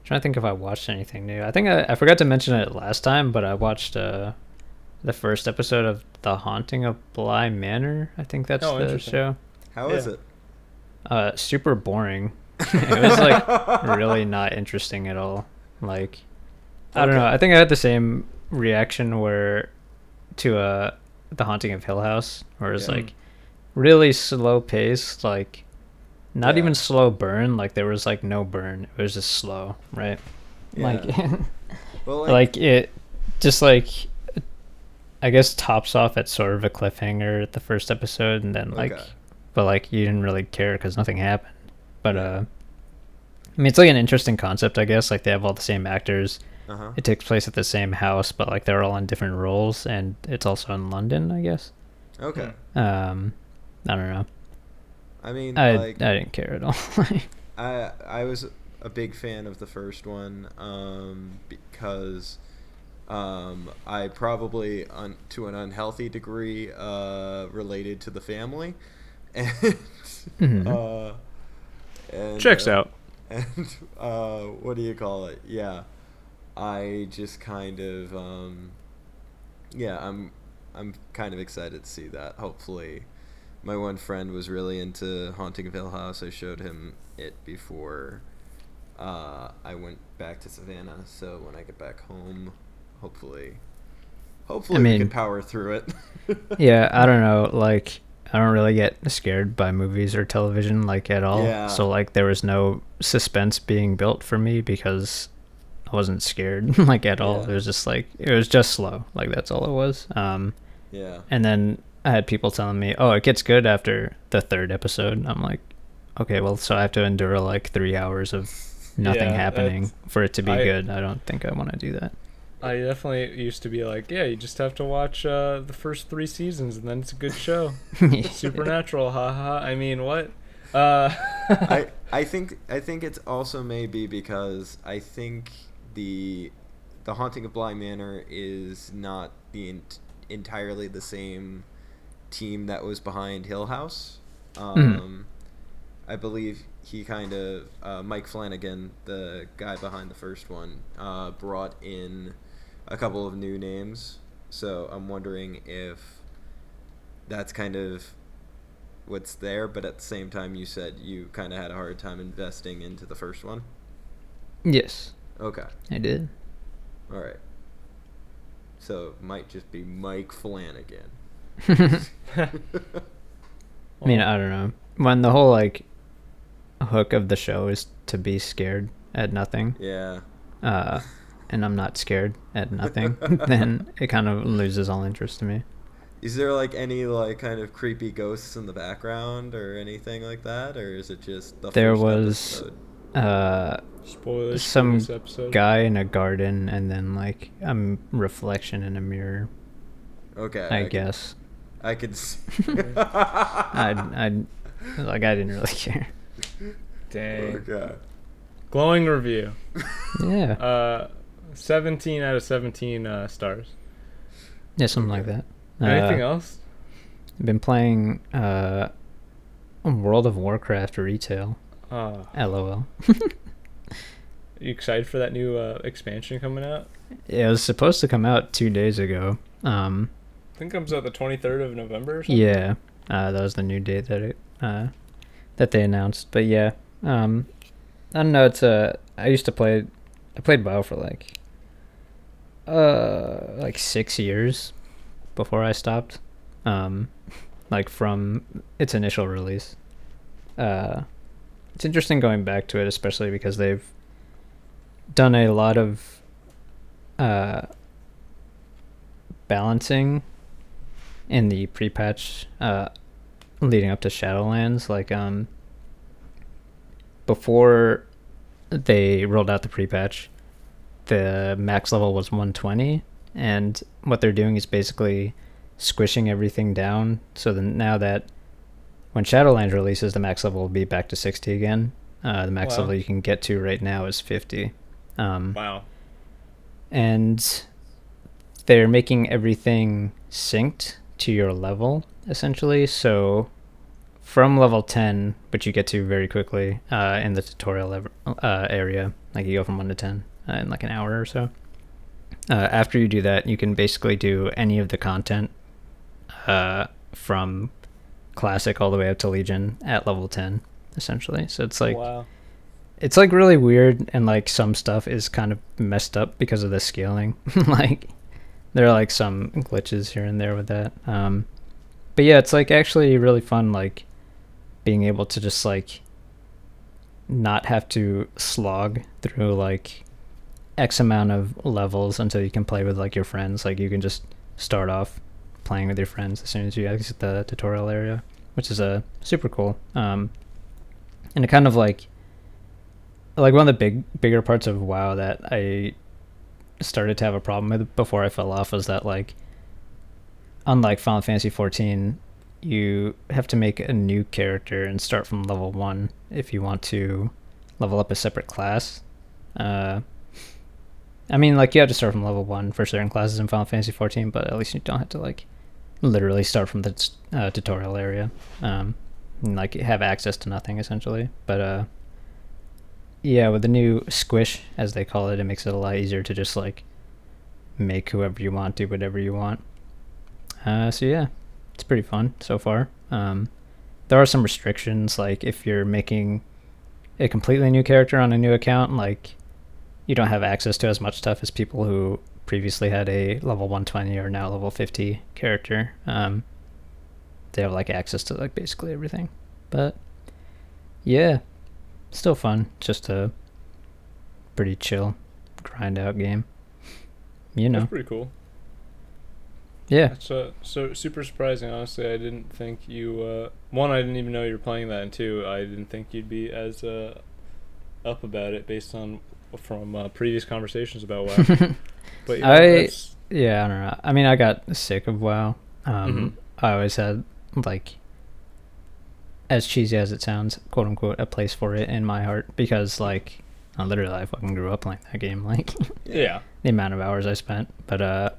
[SPEAKER 2] trying to think if I watched anything new. I think I, I forgot to mention it last time, but I watched uh, the first episode of The Haunting of Bly Manor. I think that's
[SPEAKER 1] Oh,
[SPEAKER 2] the
[SPEAKER 1] interesting.
[SPEAKER 2] show.
[SPEAKER 3] How is
[SPEAKER 1] Yeah.
[SPEAKER 3] it?
[SPEAKER 2] Uh, super boring. it was like really not interesting at all. Like, I don't know. I think I had the same reaction where to uh, The Haunting of Hill House, where it's
[SPEAKER 3] Yeah.
[SPEAKER 2] like really slow paced, like not
[SPEAKER 3] Yeah.
[SPEAKER 2] even slow burn. Like there was like no burn. It was just slow, right? Like,
[SPEAKER 3] Well,
[SPEAKER 2] like it, just like I guess tops off at sort of a cliffhanger at the first episode, and then like,
[SPEAKER 3] Okay.
[SPEAKER 2] But like you didn't really care because nothing happened. But uh, I mean, it's like an interesting concept, I guess. Like they have all the same actors.
[SPEAKER 3] uh-huh.
[SPEAKER 2] It takes place at the same house, but like they're all in different roles, and it's also in London, I guess.
[SPEAKER 3] Okay.
[SPEAKER 2] Um, I don't know.
[SPEAKER 3] I mean,
[SPEAKER 2] I
[SPEAKER 3] like,
[SPEAKER 2] I didn't care at all.
[SPEAKER 3] I I was a big fan of the first one um, because um, I probably un- to an unhealthy degree uh, related to the family, and
[SPEAKER 2] Mhm.
[SPEAKER 3] uh, and
[SPEAKER 1] Checks
[SPEAKER 3] uh,
[SPEAKER 1] out.
[SPEAKER 3] And uh, what do you call it? Yeah, I just kind of um, yeah, I'm I'm kind of excited to see that. Hopefully, my one friend was really into Haunting of Hill House. I showed him it before uh, I went back to Savannah. So when I get back home, hopefully, hopefully we
[SPEAKER 2] mean-
[SPEAKER 3] can power through it.
[SPEAKER 2] yeah, I don't know. Like, I don't really get scared by movies or television like at all.
[SPEAKER 3] Yeah.
[SPEAKER 2] So like, there was no suspense being built for me because I wasn't scared like at all.
[SPEAKER 3] Yeah.
[SPEAKER 2] It was just like it was just slow. Like that's all it was. Um,
[SPEAKER 3] yeah.
[SPEAKER 2] and then I had people telling me, "Oh, it gets good after the third episode." I'm like, okay, well, so I have to endure like three hours of nothing
[SPEAKER 1] Yeah,
[SPEAKER 2] happening for it to be
[SPEAKER 1] I-
[SPEAKER 2] good. I don't think I want to do that.
[SPEAKER 1] I definitely used to be like, yeah, you just have to watch uh, the first three seasons and then it's a good show. Supernatural, haha. I mean, what? Uh,
[SPEAKER 3] I I think I think it's also maybe because I think the the haunting of Bly Manor is not the ent- entirely the same team that was behind Hill House. Um, I believe he kind of uh, Mike Flanagan, the guy behind the first one, uh, brought in a couple of new names. So I'm wondering if that's kind of what's there, but at the same time, you said you kind of had a hard time investing into the first one.
[SPEAKER 2] yes,
[SPEAKER 3] Okay,
[SPEAKER 2] I did.
[SPEAKER 3] all right. So it might just be Mike Flanagan.
[SPEAKER 2] I mean, I don't know. When the whole like hook of the show is to be scared at nothing,
[SPEAKER 3] yeah.
[SPEAKER 2] uh, and I'm not scared at nothing, then it kind of loses all interest to me.
[SPEAKER 3] Is there like any like kind of creepy ghosts in the background or anything like that, or is it just the
[SPEAKER 2] There
[SPEAKER 3] first
[SPEAKER 2] was
[SPEAKER 3] episode?
[SPEAKER 2] uh,
[SPEAKER 1] Spoilers
[SPEAKER 2] some
[SPEAKER 1] episode.
[SPEAKER 2] guy in a garden, and then like a m- reflection in a mirror.
[SPEAKER 3] Okay,
[SPEAKER 2] I
[SPEAKER 3] could-
[SPEAKER 2] guess.
[SPEAKER 3] I could. See.
[SPEAKER 2] I I like I didn't really care.
[SPEAKER 1] Dang.
[SPEAKER 3] Okay.
[SPEAKER 1] Glowing review.
[SPEAKER 2] Yeah,
[SPEAKER 1] Uh, 17 out of 17 uh, stars.
[SPEAKER 2] yeah, something like that.
[SPEAKER 1] Anything
[SPEAKER 2] Uh,
[SPEAKER 1] else?
[SPEAKER 2] Been playing uh, World of Warcraft retail.
[SPEAKER 1] Uh,
[SPEAKER 2] LOL.
[SPEAKER 1] you excited for that new uh, expansion coming out?
[SPEAKER 2] Yeah, It was supposed to come out two days ago. Um,
[SPEAKER 1] I think it comes out the 23rd of November or something.
[SPEAKER 2] yeah, uh, that was the new date that it uh, that they announced. But yeah, um, I don't know. It's uh, I used to play. I played WoW for like uh like six years before I stopped. Um, like from its initial release. Uh, it's interesting going back to it, especially because they've done a lot of uh balancing in the pre-patch uh leading up to Shadowlands like um before they rolled out the pre-patch the max level was 120 and what they're doing is basically squishing everything down so then now that when Shadowlands releases the max level will be back to 60 again uh, the max
[SPEAKER 1] Wow.
[SPEAKER 2] level you can get to right now is 50 um,
[SPEAKER 1] Wow.
[SPEAKER 2] and they're making everything synced to your level essentially. So from level 10, which you get to very quickly uh, in the tutorial uh, area, like you go from 1 to 10 uh, in like an hour or so. Uh, after you do that, you can basically do any of the content uh, from classic all the way up to legion at level 10 essentially so it's like
[SPEAKER 1] wow.
[SPEAKER 2] it's like really weird and like some stuff is kind of messed up because of the scaling like there are like some glitches here and there with that um but yeah it's like actually really fun like being able to just like not have to slog through like x amount of levels until you can play with like your friends like you can just start off playing with your friends as soon as you exit the tutorial area which is uh, super cool um and it kind of like like one of the big bigger parts of WoW that I started to have a problem with before I fell off was that like unlike Final Fantasy 14 you have to make a new character and start from level 1 if you want to level up a separate class. Uh I mean like you have to start from level 1 for certain classes in Final Fantasy 14 but at least you don't have to like literally start from the uh, tutorial area. Um and, like have access to nothing essentially. But uh yeah, with the new squish as they call it, it makes it a lot easier to just like make whoever you want do whatever you want. Uh so yeah, it's pretty fun so far. Um there are some restrictions like if you're making a completely new character on a new account like you don't have access to as much stuff as people who previously had a level 120 or now level 50 character. Um they have like access to like basically everything. But yeah, still fun. Just a pretty chill grind out game. You know.
[SPEAKER 1] That's pretty cool.
[SPEAKER 2] Yeah.
[SPEAKER 1] That's uh, so super surprising. Honestly, I didn't think you. Uh, one, I didn't even know you were playing that, and two, I didn't think you'd be as uh, up about it based on from uh, previous conversations about WoW. but yeah,
[SPEAKER 2] I- Yeah, I don't know. I mean, I got sick of WoW. Um,
[SPEAKER 1] Mhm.
[SPEAKER 2] I always had like, as cheesy as it sounds, quote unquote, a place for it in my heart because like, I literally I fucking grew up playing that game. Like,
[SPEAKER 1] yeah,
[SPEAKER 2] the amount of hours I spent, but uh,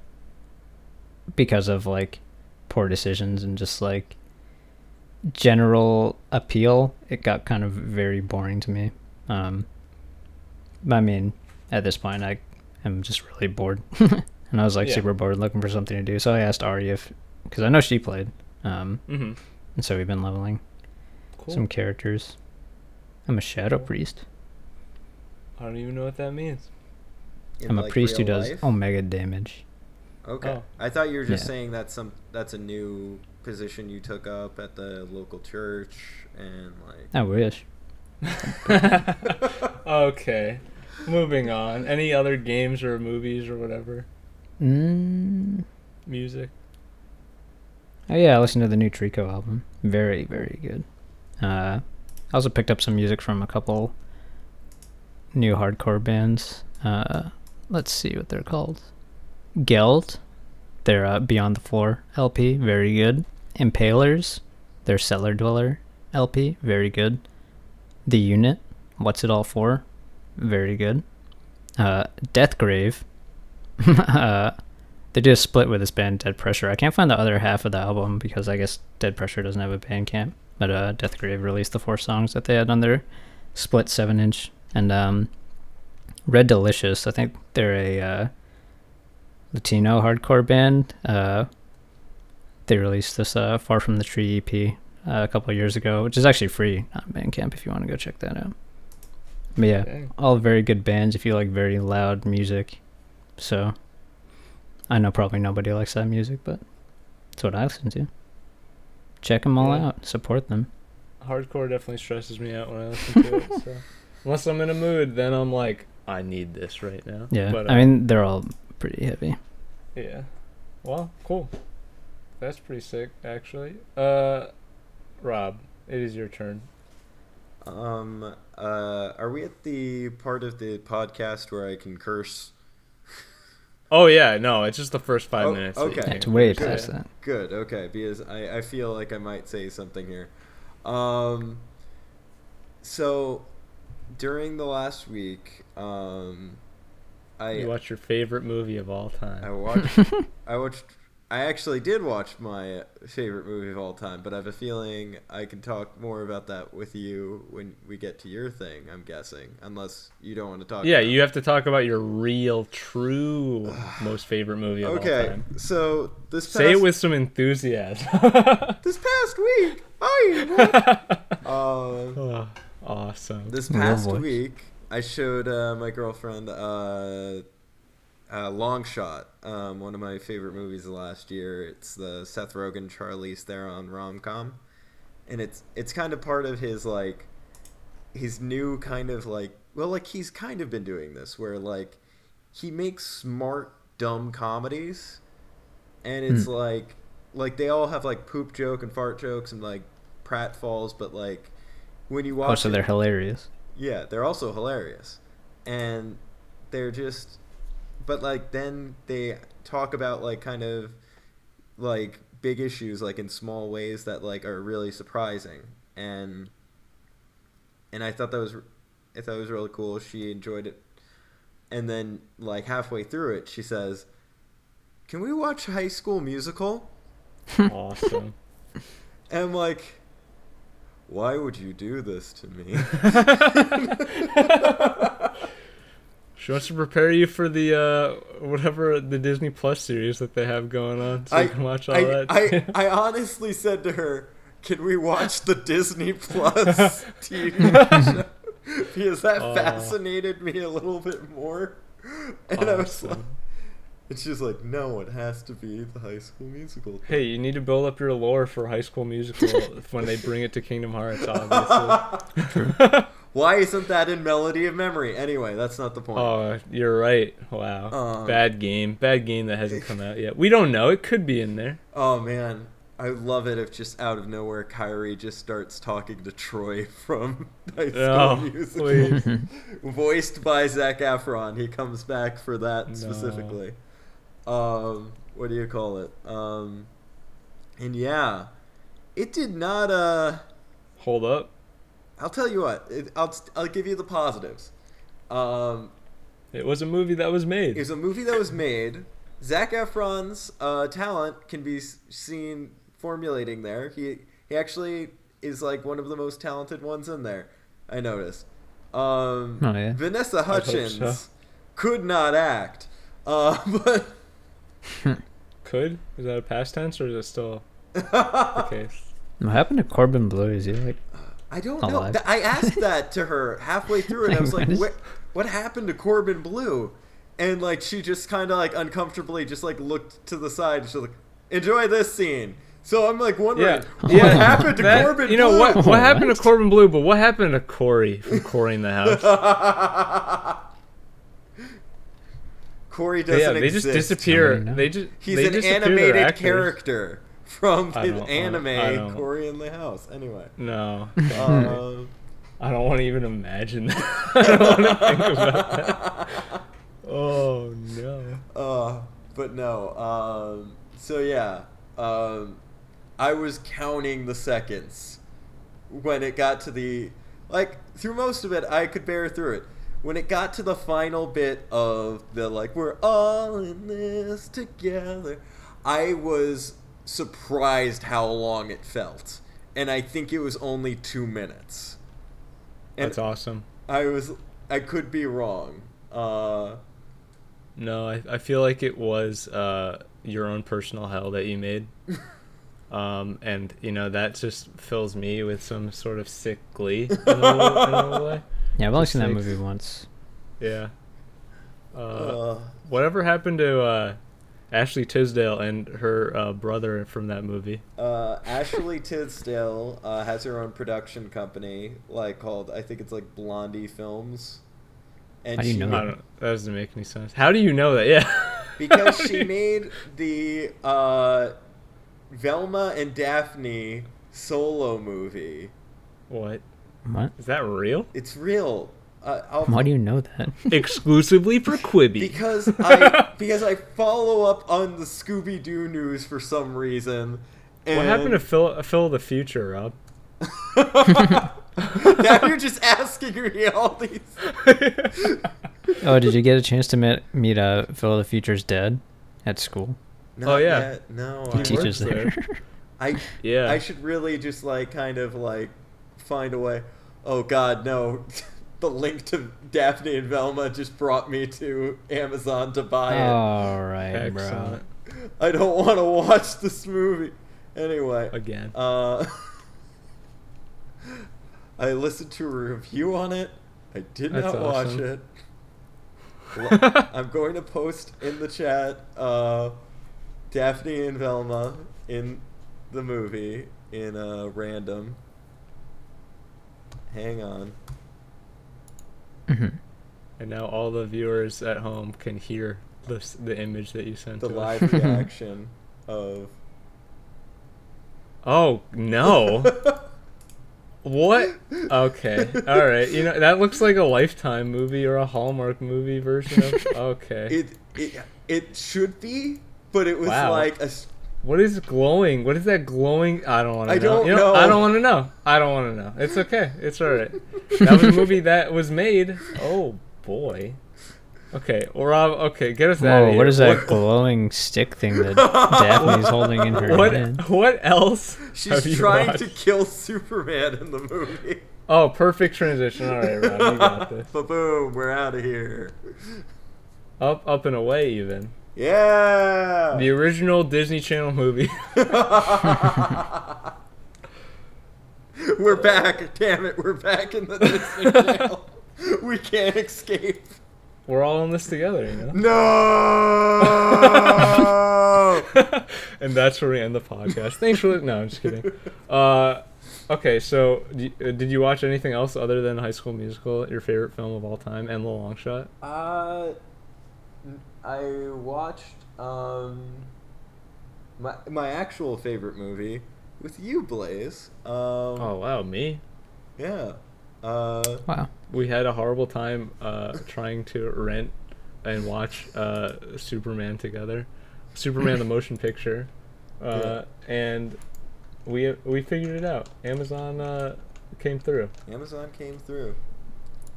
[SPEAKER 2] because of like poor decisions and just like general appeal, it got kind of very boring to me. Um, I mean, at this point, I am just really bored, and I was like
[SPEAKER 1] Yeah.
[SPEAKER 2] super bored, looking for something to do. So I asked Ari if, because I know she played, um,
[SPEAKER 1] mm-hmm.
[SPEAKER 2] and so we've been leveling
[SPEAKER 1] cool.
[SPEAKER 2] some characters. I'm a shadow
[SPEAKER 1] Cool.
[SPEAKER 2] priest.
[SPEAKER 1] I don't even know what that means.
[SPEAKER 3] In,
[SPEAKER 2] I'm a priest who does
[SPEAKER 3] life?
[SPEAKER 2] omega damage.
[SPEAKER 3] Okay.
[SPEAKER 1] Oh.
[SPEAKER 3] I thought you were just
[SPEAKER 2] Yeah.
[SPEAKER 3] saying that's some that's a new position you took up at the local church and like
[SPEAKER 2] I wish.
[SPEAKER 1] okay, moving on. Any other games or movies or whatever?
[SPEAKER 2] Mm.
[SPEAKER 1] Music.
[SPEAKER 2] Oh yeah, I listened to the new Trico album. Very, very good. Uh, I also picked up some music from a couple new hardcore bands. Uh, let's see what they're called. Geld, their uh, Beyond the Floor LP, very good. Impalers, their Cellar Dweller LP, very good. The Unit, What's It All For, very good. Uh, Deathgrave, uh, they did a split with this band Dead Pressure. I can't find the other half of the album because I guess Dead Pressure doesn't have a Bandcamp. But uh, Deathgrave released the four songs that they had on their split seven inch. And um, Red Delicious, I think they're a uh, Latino hardcore band. Uh, they released this uh, Far From the Tree EP uh, a couple years ago, which is actually free on Bandcamp if you want to go check that out. But yeah,
[SPEAKER 1] Dang.
[SPEAKER 2] all very good bands if you like very loud music. So I know probably nobody likes that music, but it's what I listen to. Check them all
[SPEAKER 1] Yeah.
[SPEAKER 2] out. Support them.
[SPEAKER 1] Hardcore definitely stresses me out when I listen to it. So unless I'm in a mood, then I'm like, I need this right now.
[SPEAKER 2] Yeah,
[SPEAKER 1] But,
[SPEAKER 2] I
[SPEAKER 1] uh,
[SPEAKER 2] mean they're all pretty heavy.
[SPEAKER 1] Yeah. Well, cool. That's pretty sick, actually. Uh, Rob, it is your turn.
[SPEAKER 3] Um uh are we at the part of the podcast where I can curse?
[SPEAKER 1] Oh yeah, no, it's just the first five
[SPEAKER 3] Oh,
[SPEAKER 1] minutes.
[SPEAKER 3] okay.
[SPEAKER 2] It's way
[SPEAKER 3] Good.
[SPEAKER 2] past that.
[SPEAKER 3] Good, okay, because I, I feel like I might say something here. Um so during the last week, um I
[SPEAKER 1] You watch your favorite movie of all time.
[SPEAKER 3] I
[SPEAKER 1] time.
[SPEAKER 3] watched. I watched. I actually did watch my favorite movie of all time, but I have a feeling I can talk more about that with you when we get to your thing. I'm guessing, unless you don't want to talk.
[SPEAKER 1] Yeah,
[SPEAKER 3] about
[SPEAKER 1] you have to talk about your real, true, most favorite movie of all time.
[SPEAKER 3] Okay, so this past,
[SPEAKER 1] Say it with some enthusiasm.
[SPEAKER 3] this past week. I uh,
[SPEAKER 1] Oh, awesome.
[SPEAKER 3] this past
[SPEAKER 2] voice.
[SPEAKER 3] week I showed uh, my girlfriend uh, uh, Long Shot, um, one of my favorite movies of last year. It's the Seth Rogen, Charlize Theron rom com, and it's it's kind of part of his like his new kind of like well like he's kind of been doing this where like he makes smart dumb comedies, and it's like like they all have like poop joke and fart jokes and like pratfalls, but like when you watch
[SPEAKER 2] Oh, so
[SPEAKER 3] it-
[SPEAKER 2] they're hilarious.
[SPEAKER 3] yeah, they're also hilarious. And they're just but like then they talk about like kind of like big issues like in small ways that like are really surprising. And and I thought that was I thought it was really cool. She enjoyed it. And then like halfway through it, she says, "Can we watch High School Musical?"
[SPEAKER 1] awesome.
[SPEAKER 3] And I'm like, "Why would you do this to me?"
[SPEAKER 1] She wants to prepare you for the uh, whatever the Disney Plus series that they have going on, so you can watch all
[SPEAKER 3] I,
[SPEAKER 1] that.
[SPEAKER 3] I, I honestly said to her, "Can we watch the Disney Plus TV show?" Because that
[SPEAKER 1] Aw.
[SPEAKER 3] fascinated me a little bit more. And I was like,
[SPEAKER 1] Awesome.
[SPEAKER 3] and she's like, "No, it has to be the High School Musical."
[SPEAKER 1] Hey, you need to build up your lore for High School Musical when they bring it to Kingdom Hearts, obviously.
[SPEAKER 3] Why isn't that in Melody of Memory? Anyway, that's not the point.
[SPEAKER 1] oh, you're right. Wow.
[SPEAKER 3] Um,
[SPEAKER 1] Bad game. Bad game that hasn't come out yet. We don't know. It could be in there.
[SPEAKER 3] Oh man, I love it if just out of nowhere Kairi just starts talking to Troy from High School
[SPEAKER 1] Oh,
[SPEAKER 3] Musical, voiced by Zac Efron. He comes back for that
[SPEAKER 1] No.
[SPEAKER 3] specifically. Um, what do you call it? Um, and yeah, it did not. Uh,
[SPEAKER 1] Hold up.
[SPEAKER 3] I'll tell you what. It, I'll I'll give you the positives. Um,
[SPEAKER 1] It was a movie that was made.
[SPEAKER 3] It was a movie that was made. Zac Efron's uh, talent can be seen formulating there. He he actually is like one of the most talented ones in there. I noticed. Um,
[SPEAKER 2] Oh, yeah?
[SPEAKER 3] Vanessa
[SPEAKER 1] hope so.
[SPEAKER 3] Hudgens could not act, uh, but
[SPEAKER 1] Could? Is that a past tense or is it still the case?
[SPEAKER 2] What happened to Corbin Bleu? Is he like?
[SPEAKER 3] I don't know.
[SPEAKER 2] Alive.
[SPEAKER 3] Th- I asked that to her halfway through, and I was like,
[SPEAKER 2] "What?
[SPEAKER 3] What happened to Corbin Bleu?" And like, she just kind of like uncomfortably just like looked to the side. And she's like, "Enjoy this scene." So I'm like wondering,
[SPEAKER 1] Yeah.
[SPEAKER 3] what
[SPEAKER 1] Yeah.
[SPEAKER 3] happened to
[SPEAKER 1] That-
[SPEAKER 3] Corbin
[SPEAKER 1] you know
[SPEAKER 3] Blue?
[SPEAKER 1] what? What happened
[SPEAKER 2] What?
[SPEAKER 1] to Corbin Bleu? But what happened to Corey from Corey in the House?
[SPEAKER 3] Corey doesn't
[SPEAKER 1] yeah, they
[SPEAKER 3] exist.
[SPEAKER 1] just disappear. They just
[SPEAKER 3] He's
[SPEAKER 1] they
[SPEAKER 3] an animated character from
[SPEAKER 1] I I
[SPEAKER 3] anime
[SPEAKER 1] don't-
[SPEAKER 3] Corey in the House. Anyway,
[SPEAKER 1] No,
[SPEAKER 3] um,
[SPEAKER 1] I don't want to even imagine that. I don't want to think about that. Oh no.
[SPEAKER 3] Uh, but no. Um, so yeah, um, I was counting the seconds when it got to the like through most of it. I could bear through it. When it got to the final bit of the like we're all in this together, I was surprised how long it felt, and I think it was only two minutes. And
[SPEAKER 1] That's awesome.
[SPEAKER 3] I was I could be wrong. Uh,
[SPEAKER 1] No, I, I feel like it was uh, your own personal hell that you made. Um, and you know that just fills me with some sort of sick glee in a, little- in a little way.
[SPEAKER 2] Yeah, I've only
[SPEAKER 1] Just
[SPEAKER 2] seen that movie once.
[SPEAKER 1] Yeah. Uh,
[SPEAKER 3] uh,
[SPEAKER 1] whatever happened to uh, Ashley Tisdale and her uh, brother from that movie?
[SPEAKER 3] Uh, Ashley Tisdale uh, has her own production company, like called I think it's like Blondie Films, and
[SPEAKER 2] How do you
[SPEAKER 3] she
[SPEAKER 2] know
[SPEAKER 1] I
[SPEAKER 2] that?
[SPEAKER 1] That doesn't make any sense. How do you know that? Yeah.
[SPEAKER 3] because she made the uh, Velma and Daphne solo movie.
[SPEAKER 1] What
[SPEAKER 2] What?
[SPEAKER 1] is that real?
[SPEAKER 3] It's real. Uh, I'll,
[SPEAKER 2] Why do you know that?
[SPEAKER 1] Exclusively for Quibi.
[SPEAKER 3] because I because I follow up on the Scooby Doo news for some reason. And
[SPEAKER 1] what happened to Phil? Phil the Future, Rob?
[SPEAKER 3] now you're just asking me all these.
[SPEAKER 2] Oh, did you get a chance to meet meet uh, Phil of the Future's dad at school?
[SPEAKER 3] Not
[SPEAKER 1] Oh, yeah.
[SPEAKER 3] yet. No,
[SPEAKER 2] He
[SPEAKER 1] He
[SPEAKER 3] I,
[SPEAKER 2] teaches there.
[SPEAKER 1] there.
[SPEAKER 3] I
[SPEAKER 1] yeah.
[SPEAKER 3] I should really just like kind of like find a way. Oh God, no! The link to Daphne and Velma just brought me to Amazon to buy it.
[SPEAKER 2] All right, bro.
[SPEAKER 3] I don't want to watch this movie. Anyway,
[SPEAKER 1] Again.
[SPEAKER 3] uh, I listened to a review on it. I did
[SPEAKER 1] That's
[SPEAKER 3] not watch
[SPEAKER 1] awesome.
[SPEAKER 3] it. I'm going to post in the chat uh, Daphne and Velma in the movie in uh, random. Hang on.
[SPEAKER 2] Mhm.
[SPEAKER 1] And now all the viewers at home can hear this, the image that you sent
[SPEAKER 3] The
[SPEAKER 1] to us.
[SPEAKER 3] live reaction of.
[SPEAKER 1] Oh no! what? Okay, all right. You know that looks like a Lifetime movie or a Hallmark movie version of. Okay.
[SPEAKER 3] It it it should be, but it was
[SPEAKER 1] Wow.
[SPEAKER 3] like a s-
[SPEAKER 1] what is glowing? What is that glowing? I don't want to
[SPEAKER 3] I
[SPEAKER 1] know.
[SPEAKER 3] don't
[SPEAKER 1] You
[SPEAKER 3] know.
[SPEAKER 1] I don't want to know. I don't want to know. It's okay. It's all right. That was a movie that was made. Oh boy. Okay, Rob. Okay, get us out of
[SPEAKER 2] Whoa,
[SPEAKER 1] here.
[SPEAKER 2] what is that
[SPEAKER 1] What,
[SPEAKER 2] glowing stick thing that Daphne's holding in her
[SPEAKER 1] what,
[SPEAKER 2] hand?
[SPEAKER 1] what else? have
[SPEAKER 3] she's
[SPEAKER 1] you
[SPEAKER 3] trying
[SPEAKER 1] watched?
[SPEAKER 3] to kill Superman in the movie.
[SPEAKER 1] Oh, perfect transition. All right, Rob, you got this.
[SPEAKER 3] Ba boom, we're out of here.
[SPEAKER 1] Up, up and away, even.
[SPEAKER 3] Yeah.
[SPEAKER 1] The original Disney Channel movie.
[SPEAKER 3] we're back. Damn it, we're back in the Disney Channel. We can't escape.
[SPEAKER 1] We're all in this together, you know.
[SPEAKER 3] No.
[SPEAKER 1] and that's where we end the podcast. Thanks for no, I'm just kidding. Uh, okay, so uh, did you watch anything else other than High School Musical, your favorite film of all time, and The Long Shot?
[SPEAKER 3] Uh, I watched um my my actual favorite movie with you, Blaze. Um,
[SPEAKER 1] Oh wow, me.
[SPEAKER 3] yeah. Uh,
[SPEAKER 2] Wow.
[SPEAKER 1] We had a horrible time uh, trying to rent and watch uh, Superman together, Superman the motion picture, uh, and we we figured it out. Amazon uh, came through.
[SPEAKER 3] Amazon came through.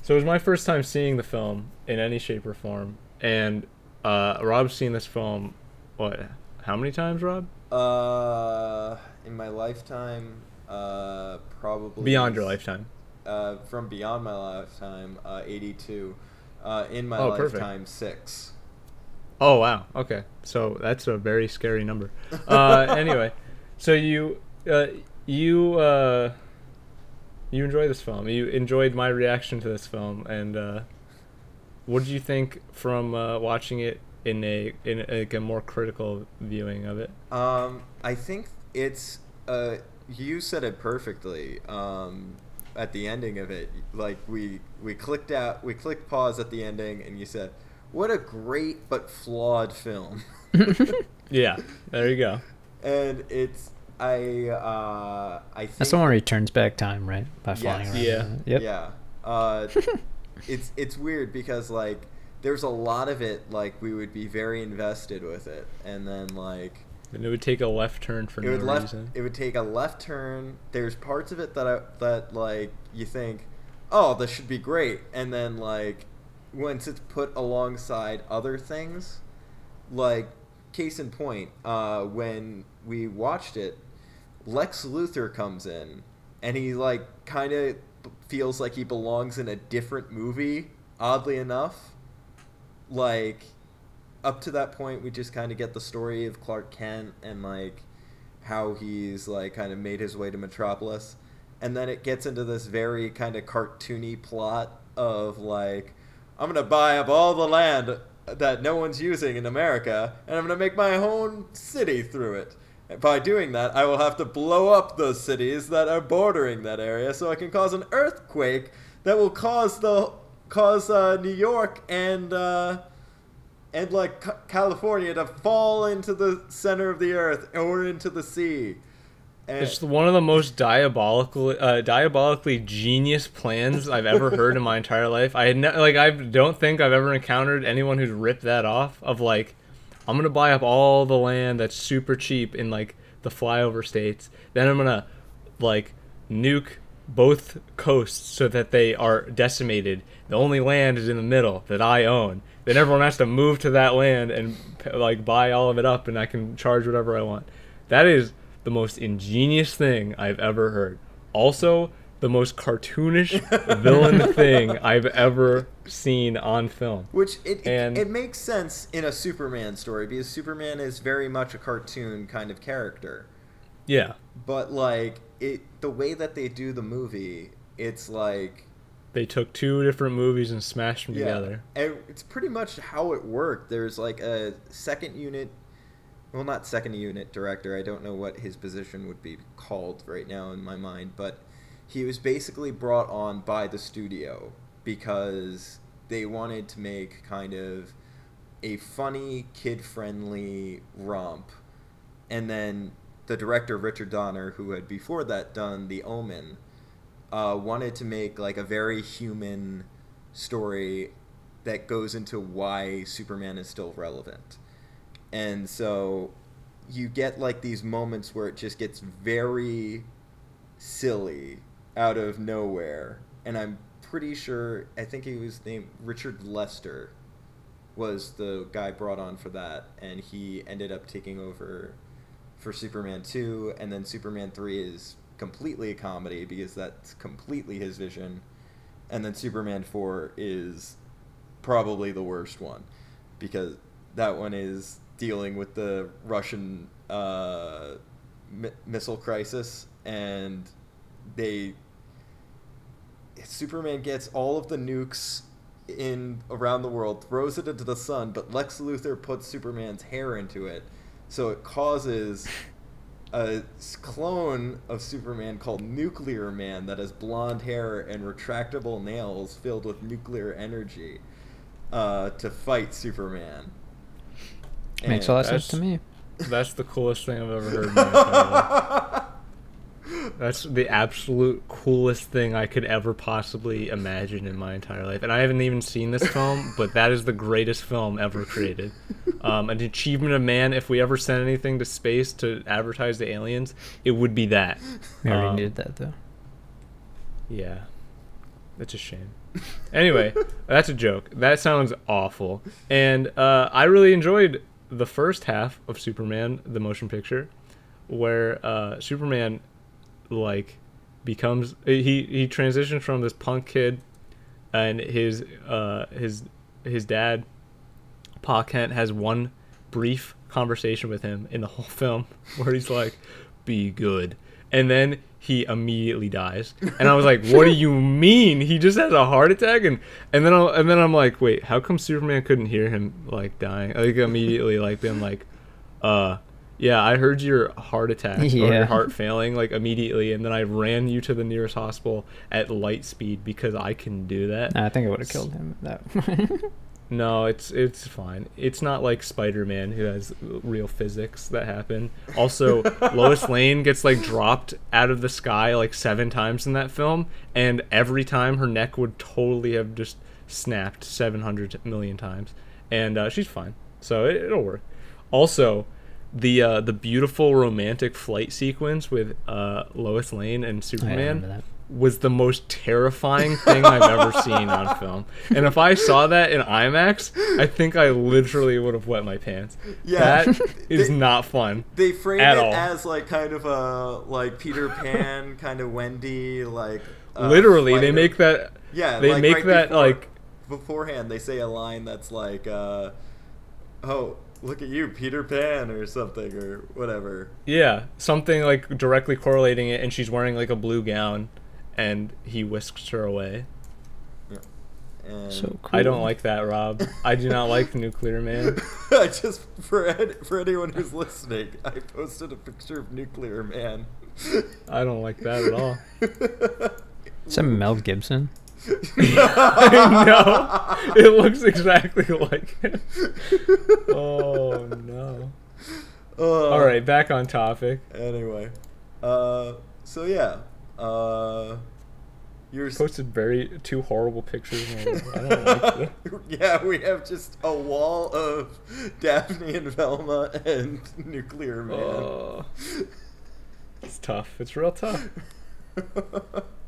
[SPEAKER 1] So it was my first time seeing the film in any shape or form, and uh, Rob's seen this film. What? How many times, Rob?
[SPEAKER 3] Uh, in my lifetime, uh, probably
[SPEAKER 1] Beyond your lifetime.
[SPEAKER 3] Uh, from beyond my lifetime, uh, eighty-two. Uh, in my
[SPEAKER 1] Oh, perfect.
[SPEAKER 3] lifetime, six.
[SPEAKER 1] Oh wow. Okay, so that's a very scary number. Uh, anyway, so you uh, you uh, you enjoy this film. You enjoyed my reaction to this film, and uh, what did you think from uh, watching it in a in a, like a more critical viewing of it?
[SPEAKER 3] Um, I think it's uh, you said it perfectly. Um, at the ending of it, like we we clicked out, we clicked pause at the ending, and you said, "What a great but flawed film."
[SPEAKER 1] Yeah, there you go.
[SPEAKER 3] and it's I uh I think
[SPEAKER 2] That's the one where he turns back time, right? By flying
[SPEAKER 3] Yes.
[SPEAKER 2] around.
[SPEAKER 1] Yeah.
[SPEAKER 2] Yep.
[SPEAKER 3] Yeah. Uh, it's it's weird because like there's a lot of it like we would be very invested with it, and then like
[SPEAKER 1] And it would take a left turn for
[SPEAKER 3] it
[SPEAKER 1] no
[SPEAKER 3] would left
[SPEAKER 1] reason.
[SPEAKER 3] it would take a left turn. There's parts of it that I, that like you think, oh, this should be great, and then like once it's put alongside other things, like case in point, uh, when we watched it, Lex Luthor comes in, and he like kind of feels like he belongs in a different movie. Oddly enough, like up to that point, we just kind of get the story of Clark Kent and like how he's like kind of made his way to Metropolis, and then it gets into this very kind of cartoony plot of like I'm gonna buy up all the land that no one's using in America, and I'm gonna make my own city through it. By doing that, I will have to blow up those cities that are bordering that area, so I can cause an earthquake that will cause the cause uh, New York and uh, and like Ca- California to fall into the center of the earth or into the sea. And
[SPEAKER 1] It's one of the most diabolical, uh, diabolically genius plans I've ever heard in my entire life. I had ne- like I don't think I've ever encountered anyone who's ripped that off. Of like, I'm gonna buy up all the land that's super cheap in like the flyover states. Then I'm gonna like nuke both coasts so that they are decimated. The only land is in the middle that I own. Then everyone has to move to that land and like buy all of it up, and I can charge whatever I want. That is the most ingenious thing I've ever heard. Also, the most cartoonish villain thing I've ever seen on film.
[SPEAKER 3] Which it,
[SPEAKER 1] And-
[SPEAKER 3] it it makes sense in a Superman story because Superman is very much a cartoon kind of character.
[SPEAKER 1] Yeah,
[SPEAKER 3] But like it the way that they do the movie, it's like
[SPEAKER 1] they took two different movies and smashed them
[SPEAKER 3] yeah,
[SPEAKER 1] together.
[SPEAKER 3] and it's pretty much how it worked. There's like a second unit well not second unit director, I don't know what his position would be called right now in my mind, but he was basically brought on by the studio because they wanted to make kind of a funny, kid friendly romp. And then the director, Richard Donner, who had before that done The Omen, uh, wanted to make like a very human story that goes into why Superman is still relevant. And so you get like these moments where it just gets very silly out of nowhere. And I'm pretty sure, I think he was named Richard Lester was the guy brought on for that. And he ended up taking over for Superman 2. And then Superman 3 is completely a comedy because that's completely his vision. And then Superman 4 is probably the worst one because that one is dealing with the Russian uh, mi- missile crisis, and they Superman gets all of the nukes in around the world, throws it into the sun, but Lex Luthor puts Superman's hair into it, so it causes a clone of Superman called Nuclear Man that has blonde hair and retractable nails filled with nuclear energy uh, to fight Superman.
[SPEAKER 2] Makes a lot of sense to
[SPEAKER 1] that's-
[SPEAKER 2] me.
[SPEAKER 1] That's the coolest thing I've ever heard. In my entire life. That's the absolute coolest thing I could ever possibly imagine in my entire life. And I haven't even seen this film, but that is the greatest film ever created. Um, an achievement of man. If we ever sent anything to space to advertise the aliens, it would be that.
[SPEAKER 2] We already
[SPEAKER 1] Um,
[SPEAKER 2] needed that though.
[SPEAKER 1] Yeah. That's a shame. Anyway, that's a joke. That sounds awful. And uh, I really enjoyed the first half of Superman, the motion picture, where uh, Superman, like, becomes he he transitions from this punk kid, and his uh his his dad, Pa Kent, has one brief conversation with him in the whole film where he's like, "Be good," and then he immediately dies. And I was like, "What do you mean? He just has a heart attack?" And and then I, and then I'm like, "Wait, how come Superman couldn't hear him like dying?" Like immediately, like being like, "Uh." Yeah, I heard your heart attack or your heart failing like immediately, and then I ran you to the nearest hospital at light speed because I can do that.
[SPEAKER 2] I think I would have killed him. That.
[SPEAKER 1] No, it's it's fine. It's not like Spider-Man who has real physics that happen. Also, Lois Lane gets like dropped out of the sky like seven times in that film, and every time her neck would totally have just snapped 700 million times, and uh, she's fine. So it, it'll work. Also, the uh, the beautiful romantic flight sequence with uh, Lois Lane and Superman was the most terrifying thing I've ever seen on film. And if I saw that in IMAX, I think I literally would have wet my pants.
[SPEAKER 3] Yeah.
[SPEAKER 1] That is
[SPEAKER 3] They-
[SPEAKER 1] not fun.
[SPEAKER 3] They frame
[SPEAKER 1] At
[SPEAKER 3] it
[SPEAKER 1] all.
[SPEAKER 3] as like kind of a like Peter Pan, kind of Wendy, like uh,
[SPEAKER 1] literally, they make that
[SPEAKER 3] yeah,
[SPEAKER 1] they
[SPEAKER 3] like,
[SPEAKER 1] make
[SPEAKER 3] right
[SPEAKER 1] that
[SPEAKER 3] before-
[SPEAKER 1] like
[SPEAKER 3] beforehand. They say a line that's like, uh, "Oh, look at you, Peter Pan," or something, or whatever.
[SPEAKER 1] yeah, something like directly correlating it and she's wearing like a blue gown and he whisks her away.
[SPEAKER 3] And
[SPEAKER 2] So cool.
[SPEAKER 1] I don't like that, Rob. I do not like Nuclear Man.
[SPEAKER 3] I just for ed- for anyone who's listening, I posted a picture of Nuclear Man.
[SPEAKER 1] I don't like that at all.
[SPEAKER 2] Is that Mel Gibson?
[SPEAKER 1] I know. It looks exactly like him. Oh no.
[SPEAKER 3] Uh,
[SPEAKER 1] All right, back on topic.
[SPEAKER 3] Anyway, uh, so yeah, uh, you're
[SPEAKER 1] Posted very two horrible pictures. and I don't like
[SPEAKER 3] yeah, we have just a wall of Daphne and Velma and Nuclear Man.
[SPEAKER 1] Oh, it's tough. It's real tough.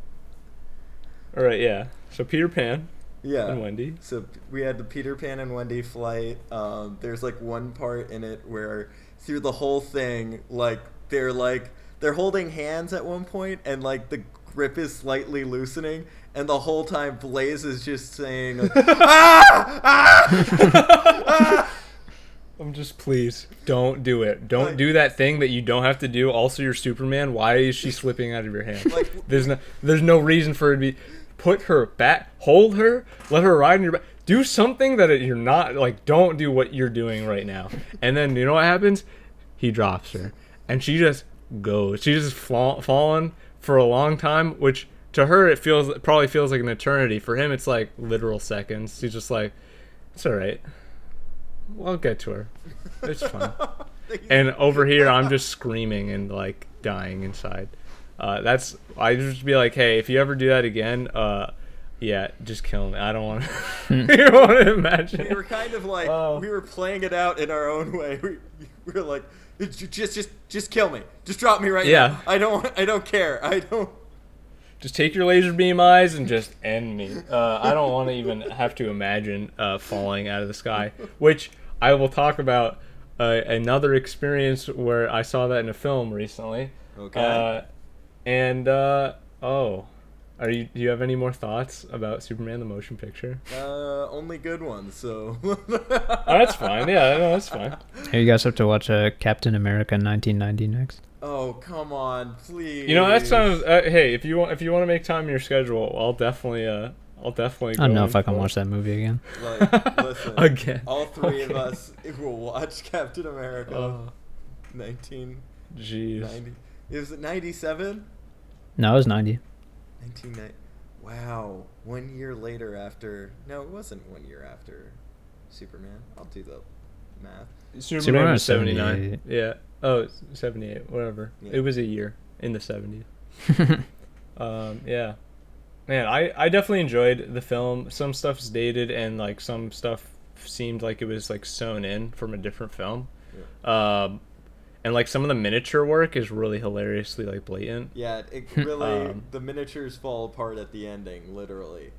[SPEAKER 1] All right, yeah. So Peter Pan
[SPEAKER 3] Yeah.
[SPEAKER 1] and Wendy.
[SPEAKER 3] So we had the Peter Pan and Wendy flight. Um, there's like one part in it where through the whole thing, like they're like they're holding hands at one point, and like the grip is slightly loosening, and the whole time Blaze is just saying, like, "Ah, ah, ah!"
[SPEAKER 1] I'm just please don't do it. Don't
[SPEAKER 3] Like-
[SPEAKER 1] do that thing that you don't have to do. Also, you're Superman. Why is she slipping out of your hand?
[SPEAKER 3] Like-
[SPEAKER 1] there's no there's no reason for it to be. Put her back. Hold her. Let her ride in your back. Do something that you're not like. Don't do what you're doing right now. And then you know what happens? He drops her, and she just goes. She's just fall, fallen for a long time, which to her it feels it probably feels like an eternity. For him, it's like literal seconds. He's just like, it's all right. I'll get to her. It's fine. and over here, I'm just screaming and like dying inside. Uh, that's I just be like, hey, if you ever do that again, uh, yeah, just kill me. I don't want to. you want to imagine.
[SPEAKER 3] we were kind of like
[SPEAKER 1] Oh.
[SPEAKER 3] we were playing it out in our own way. We, we were like, just just just kill me. Just drop me right
[SPEAKER 1] Yeah.
[SPEAKER 3] now. I don't I don't care. I don't.
[SPEAKER 1] Just take your laser beam eyes and just end me. Uh, I don't want to even have to imagine uh, falling out of the sky, which I will talk about uh, another experience where I saw that in a film recently.
[SPEAKER 3] Okay.
[SPEAKER 1] And uh, oh, are you? Do you have any more thoughts about Superman the motion picture?
[SPEAKER 3] Uh, only good ones. So.
[SPEAKER 1] Oh, that's fine. Yeah, no, that's fine.
[SPEAKER 2] Hey, you guys have to watch uh, Captain America 1990 next.
[SPEAKER 3] Oh come on, please.
[SPEAKER 1] You know that sounds. Uh, hey, if you want, if you want to make time in your schedule, I'll definitely. Uh, I'll definitely.
[SPEAKER 2] I don't know if I can watch that movie again.
[SPEAKER 3] Like, listen.
[SPEAKER 1] Again.
[SPEAKER 3] All three of
[SPEAKER 1] Okay.
[SPEAKER 3] us will watch Captain America.
[SPEAKER 1] Oh,
[SPEAKER 3] 1990.
[SPEAKER 1] jeez.
[SPEAKER 3] Is it 97?
[SPEAKER 2] No, it was 90.
[SPEAKER 3] 1990. Wow. One year later after. No, it wasn't one year after Superman. I'll do the math.
[SPEAKER 1] Superman,
[SPEAKER 2] Superman
[SPEAKER 1] was
[SPEAKER 2] was
[SPEAKER 1] 79. Yeah. Oh, 78. Whatever.
[SPEAKER 3] Yeah.
[SPEAKER 1] It was a year in the 70s. Um, yeah. Man, I, I definitely enjoyed the film. Some stuff's dated and like some stuff seemed like it was like sewn in from a different film. Um, and like some of the miniature work is really hilariously like blatant.
[SPEAKER 3] Yeah, it really.
[SPEAKER 1] Um,
[SPEAKER 3] the miniatures fall apart at the ending, literally.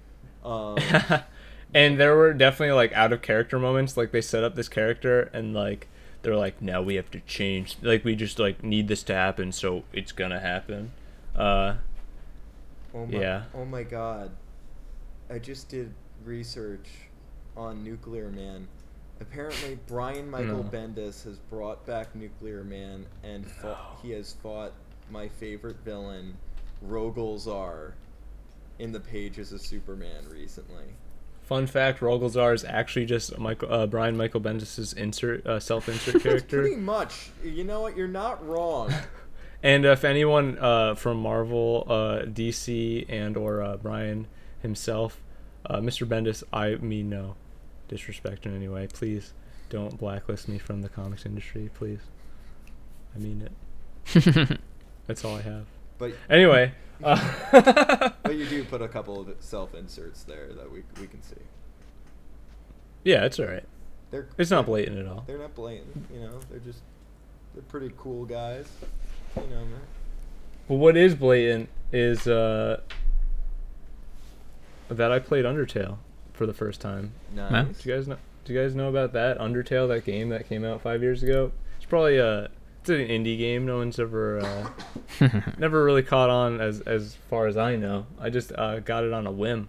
[SPEAKER 3] Um,
[SPEAKER 1] and there were definitely like out of character moments. Like they set up this character and like they're like, now we have to change. Like we just like need this to happen, so it's gonna happen. Uh,
[SPEAKER 3] Oh my,
[SPEAKER 1] Yeah.
[SPEAKER 3] Oh my god. I just did research on Nuclear Man. Apparently, Brian Michael
[SPEAKER 1] No.
[SPEAKER 3] Bendis has brought back Nuclear Man, and fought, he has fought my favorite villain, Rogol Zaar, in the pages of Superman recently.
[SPEAKER 1] fun fact: Rogol Zaar is actually just Michael uh, Brian Michael Bendis's insert uh, self-insert character.
[SPEAKER 3] Pretty much. You know what? You're not wrong.
[SPEAKER 1] And if anyone uh, from Marvel, uh, DC, and or uh, Brian himself, uh, Mr. Bendis, I mean no disrespect in any way. Please don't blacklist me from the comics industry, please. I mean it. That's all I have.
[SPEAKER 3] But
[SPEAKER 1] Anyway, uh,
[SPEAKER 3] but you do put a couple of self inserts there that we we can see.
[SPEAKER 1] yeah, it's all right.
[SPEAKER 3] They're
[SPEAKER 1] It's not blatant at all.
[SPEAKER 3] They're not blatant, you know. They're just they're pretty cool guys. You know, man.
[SPEAKER 1] But what is blatant is uh, that I played Undertale for the first time.
[SPEAKER 3] Nice.
[SPEAKER 1] Do you guys know? Do you guys know about that Undertale? That game that came out five years ago. It's probably a it's an indie game. No one's ever uh, never really caught on as as far as I know. I just uh, got it on a whim,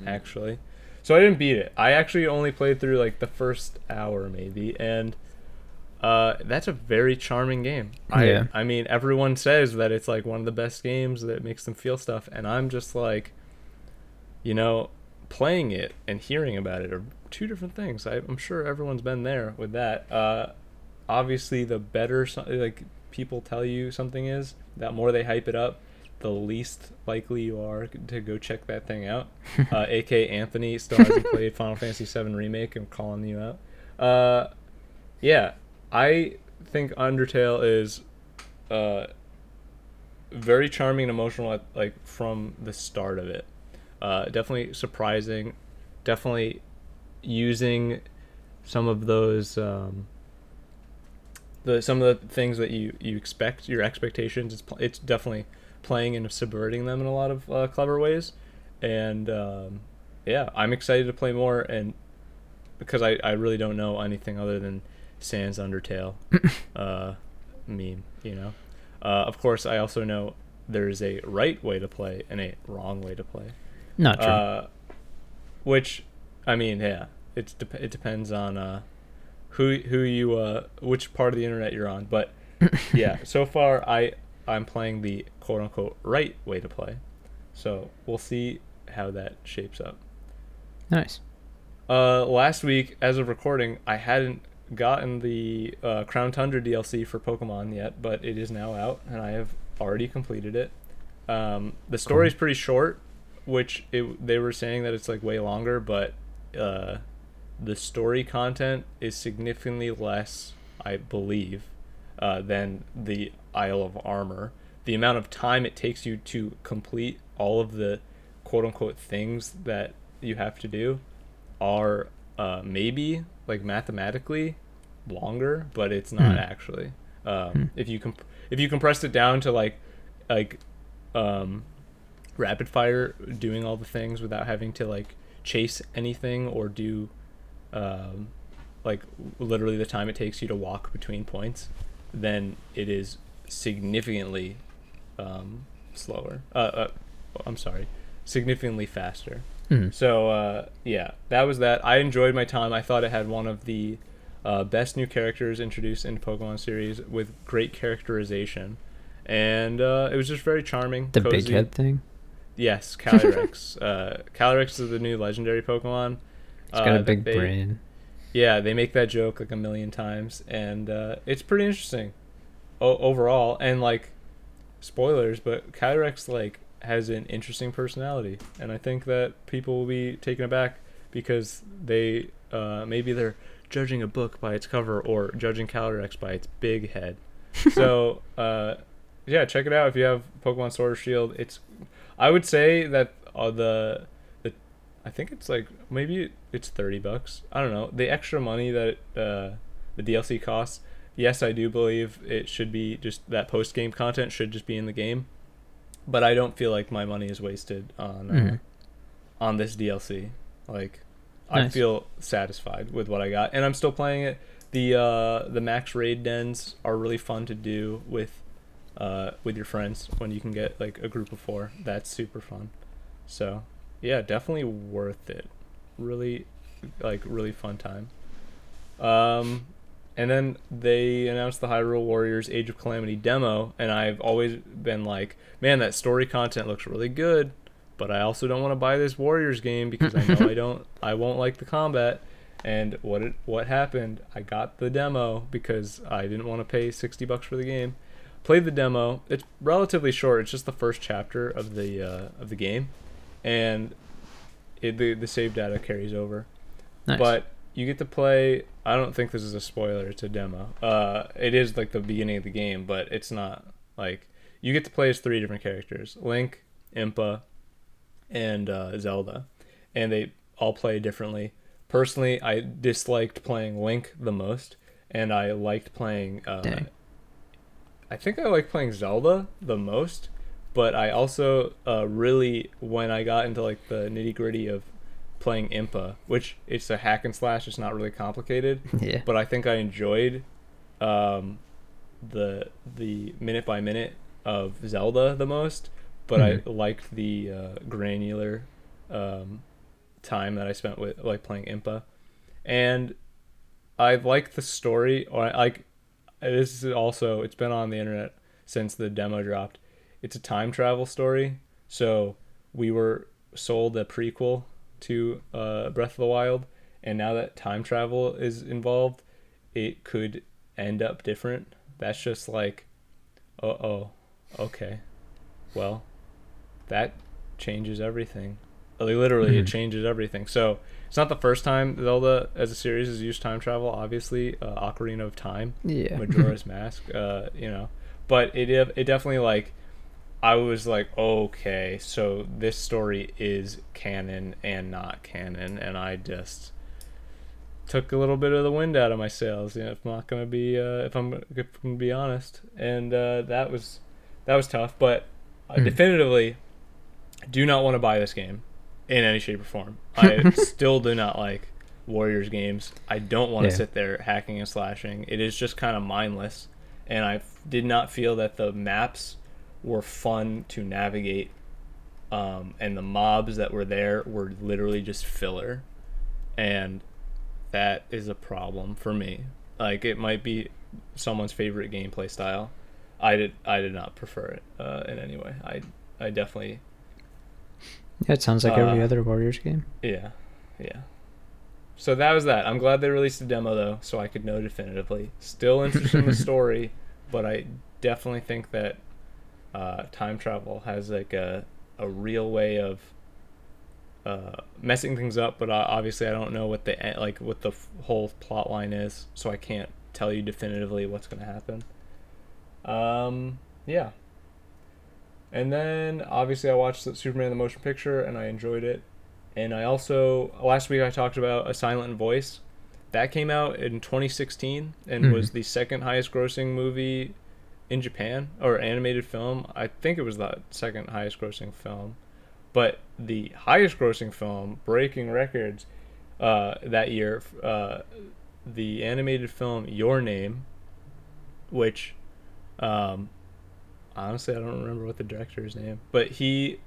[SPEAKER 3] Mm.
[SPEAKER 1] actually. So I didn't beat it. I actually only played through like the first hour maybe, and uh, that's a very charming game. I, I mean, everyone says that it's like one of the best games that makes them feel stuff, and I'm just like, you know, playing it and hearing about it are two different things. I, I'm sure everyone's been there with that. Uh, obviously, the better so- like people tell you something is, that more they hype it up, the least likely you are to go check that thing out. Uh, AK Anthony still hasn't played Final Fantasy VII Remake. I'm calling you out. Uh, yeah, I think Undertale is uh, very charming and emotional, at, like from the start of it. Uh, definitely surprising. Definitely using some of those um, the some of the things that you you expect your expectations. It's pl- it's definitely playing and subverting them in a lot of uh, clever ways. and um, yeah, I'm excited to play more, and because I, I really don't know anything other than Sans Undertale uh, meme, you know. Uh, of course, I also know there's a right way to play and a wrong way to play.
[SPEAKER 2] Not true.
[SPEAKER 1] Uh, which, I mean, yeah, it's dep- it depends on uh, who who you uh, which part of the internet you're on. But yeah, so far I I'm playing the quote unquote right way to play. So we'll see how that shapes up.
[SPEAKER 2] nice.
[SPEAKER 1] Uh, last week, as of recording, I hadn't gotten the uh, Crown Tundra DLC for Pokemon yet, but it is now out, and I have already completed it. Um, the story is pretty short, which it, they were saying that it's like way longer, but uh, the story content is significantly less, I believe, uh, than the Isle of Armor. The amount of time it takes you to complete all of the quote unquote things that you have to do are uh, maybe like mathematically longer, but it's not
[SPEAKER 2] Hmm.
[SPEAKER 1] actually. Um, If you comp- if you compressed it down to like like um, rapid fire, doing all the things without having to like chase anything or do um, like literally the time it takes you to walk between points, then it is significantly um, slower. Uh, uh, I'm sorry, significantly faster.
[SPEAKER 2] Mhm.
[SPEAKER 1] So uh, yeah, that was that. I enjoyed my time. I thought it had one of the uh, best new characters introduced in Pokemon series with great characterization, and uh, it was just very charming.
[SPEAKER 2] The big head thing.
[SPEAKER 1] Yes, Calyrex. uh, Calyrex is the new legendary Pokemon.
[SPEAKER 2] It's got a
[SPEAKER 1] Uh,
[SPEAKER 2] big
[SPEAKER 1] they-
[SPEAKER 2] brain.
[SPEAKER 1] Yeah, they make that joke like a million times, and uh, it's pretty interesting o- overall. And like, spoilers, but Calyrex like has an interesting personality, and I think that people will be taken aback because they uh, maybe they're judging a book by its cover or judging Calyrex by its big head. so uh, yeah, check it out if you have Pokemon Sword or Shield. It's I would say that uh, the the I think it's like maybe it's thirty bucks. I don't know the extra money that uh, the DLC costs. Yes, I do believe it should be just that post game content should just be in the game, but I don't feel like my money is wasted on uh,
[SPEAKER 2] Mhm.
[SPEAKER 1] on this DLC. Like I feel satisfied with what I got, and I'm still playing it. The uh, the max raid dens are really fun to do with uh, with your friends when you can get like a group of four. That's super fun. So yeah, definitely worth it. Really, like really fun time. Um, and then they announced the Hyrule Warriors Age of Calamity demo, and I've always been like, man, that story content looks really good, but I also don't want to buy this Warriors game because I know I don't, I won't like the combat. And what it, what happened? I got the demo because I didn't want to pay sixty bucks for the game. Played the demo. It's relatively short. It's just the first chapter of the uh, of the game, and it, the the save data carries over.
[SPEAKER 2] Nice.
[SPEAKER 1] But you get to play. I don't think this is a spoiler. It's a demo. Uh, it is like the beginning of the game, but it's not like you get to play as three different characters: Link, Impa, and uh, Zelda, and they all play differently. Personally, I disliked playing Link the most, and I liked playing. Uh. I think I like playing Zelda the most, but I also uh, really when I got into like the nitty gritty of playing Impa, which it's a hack and slash. It's not really complicated,
[SPEAKER 2] yeah.
[SPEAKER 1] but I think I enjoyed um, the the minute by minute of Zelda the most. But I
[SPEAKER 2] Mhm.
[SPEAKER 1] liked the uh, granular um, time that I spent with like playing Impa, and I like the story. Or I like this is also it's been on the internet since the demo dropped. It's a time travel story. So we were sold a prequel to uh, Breath of the Wild, and now that time travel is involved, it could end up different. That's just like, oh, oh, okay, well, that changes everything. Literally, it
[SPEAKER 2] Mhm.
[SPEAKER 1] changes everything. So it's not the first time Zelda as a series has used time travel. Obviously, uh, Ocarina of Time
[SPEAKER 2] Yeah.
[SPEAKER 1] Majora's Mask, uh, you know. But it it definitely like I was like, okay, so this story is canon and not canon, and I just took a little bit of the wind out of my sails. You know, if I'm not gonna be, uh, if I'm if I'm gonna be honest, and uh, that was that was tough. But
[SPEAKER 2] Hmm.
[SPEAKER 1] definitively, do not want to buy this game. In any shape or form. I still do not like Warriors games. I don't want to
[SPEAKER 2] Yeah.
[SPEAKER 1] sit there hacking and slashing. It is just kind of mindless, and I f- did not feel that the maps were fun to navigate. Um, and the mobs that were there were literally just filler, and that is a problem for me. Like it might be someone's favorite gameplay style. I did I did not prefer it uh, in any way. I I definitely
[SPEAKER 2] Yeah, it sounds like every
[SPEAKER 1] Uh,
[SPEAKER 2] other Warriors game.
[SPEAKER 1] yeah yeah. So that was that. I'm glad they released a demo though, so I could know definitively. Still interested in the story, but I definitely think that uh, time travel has like a a real way of uh, messing things up. But uh, obviously, I don't know what the like what the f- whole plot line is, so I can't tell you definitively what's gonna happen. Um, yeah. And then obviously I watched the Superman the motion picture and I enjoyed it. And I also last week I talked about A Silent Voice. That came out in 2016 and
[SPEAKER 2] Mhm.
[SPEAKER 1] was the second highest grossing movie in Japan or animated film. I think it was the second highest grossing film. But the highest grossing film, breaking records uh, that year, uh, the animated film Your Name, which um, honestly I don't remember what the director's name, but he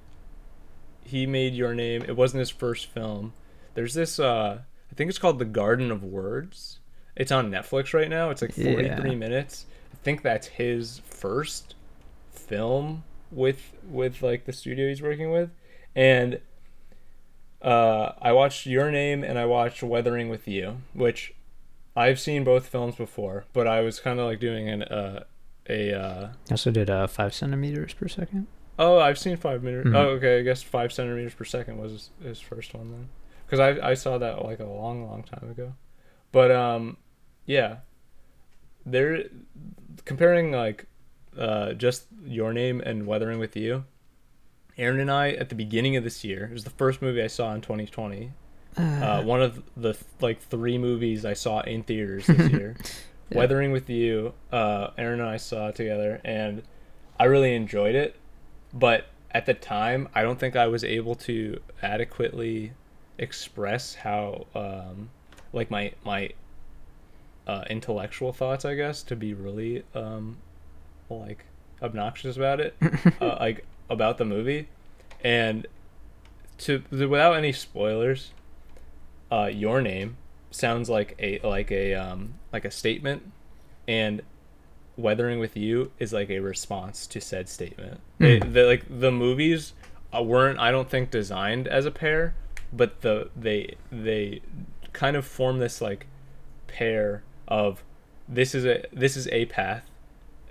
[SPEAKER 1] he made Your Name. It wasn't his first film. There's this uh, I think it's called The Garden of Words. It's on Netflix right now. It's like 43
[SPEAKER 2] Yeah.
[SPEAKER 1] minutes. I think that's his first film with with like the studio he's working with and uh, I watched Your Name and I watched Weathering with You, which I've seen both films before, but I was kind of like doing an uh, a uh,
[SPEAKER 2] I also did uh, five centimeters per second.
[SPEAKER 1] oh I've seen five meters.
[SPEAKER 2] Mhm.
[SPEAKER 1] Oh okay, I guess five centimeters per second was his, his first one then, because I I saw that like a long long time ago, but um yeah, there comparing like uh just Your Name and Weathering with You. Aren and I at the beginning of this year, it was the first movie I saw in 2020. Uh, one of the like three movies I saw in theaters this year.
[SPEAKER 2] Yeah.
[SPEAKER 1] Weathering with You, uh, Aren and I saw together, and I really enjoyed it. But at the time, I don't think I was able to adequately express how, um, like my my uh, intellectual thoughts, I guess, to be really um, like obnoxious about it, uh, like about the movie, and to without any spoilers, uh, your name sounds like a like a um, like a statement, and weathering with you is like a response to said statement. They-
[SPEAKER 2] Hmm.
[SPEAKER 1] the, like the movies uh, weren't, I don't think, designed as a pair, but the they they kind of form this like pair of this is a this is a path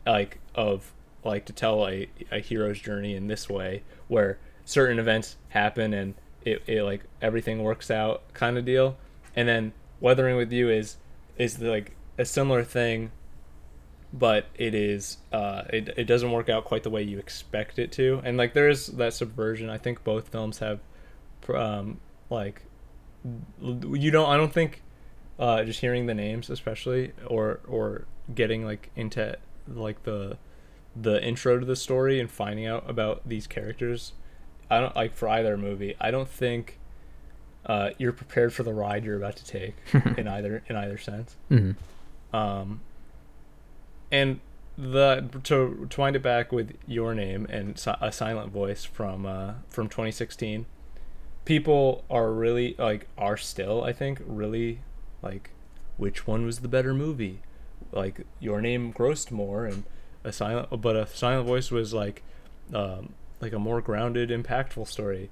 [SPEAKER 1] like of like to tell a, a hero's journey in this way where certain events happen and it, it like everything works out kind of deal and then weathering with you is is like a similar thing but it is uh it, it doesn't work out quite the way you expect it to. And like there is that subversion. I think both films have um like you don't i don't think uh just hearing the names especially or or getting like into like the the intro to the story and finding out about these characters i don't like for either movie i don't think uh you're prepared for the ride you're about to take in either in either sense.
[SPEAKER 2] Hmm
[SPEAKER 1] um and the to to wind it back with your name and Si- a silent voice from uh from 2016 people are really like are still i think really like which one was the better movie? Like your name grossed more and a silent but a silent voice was like um like a more grounded impactful story.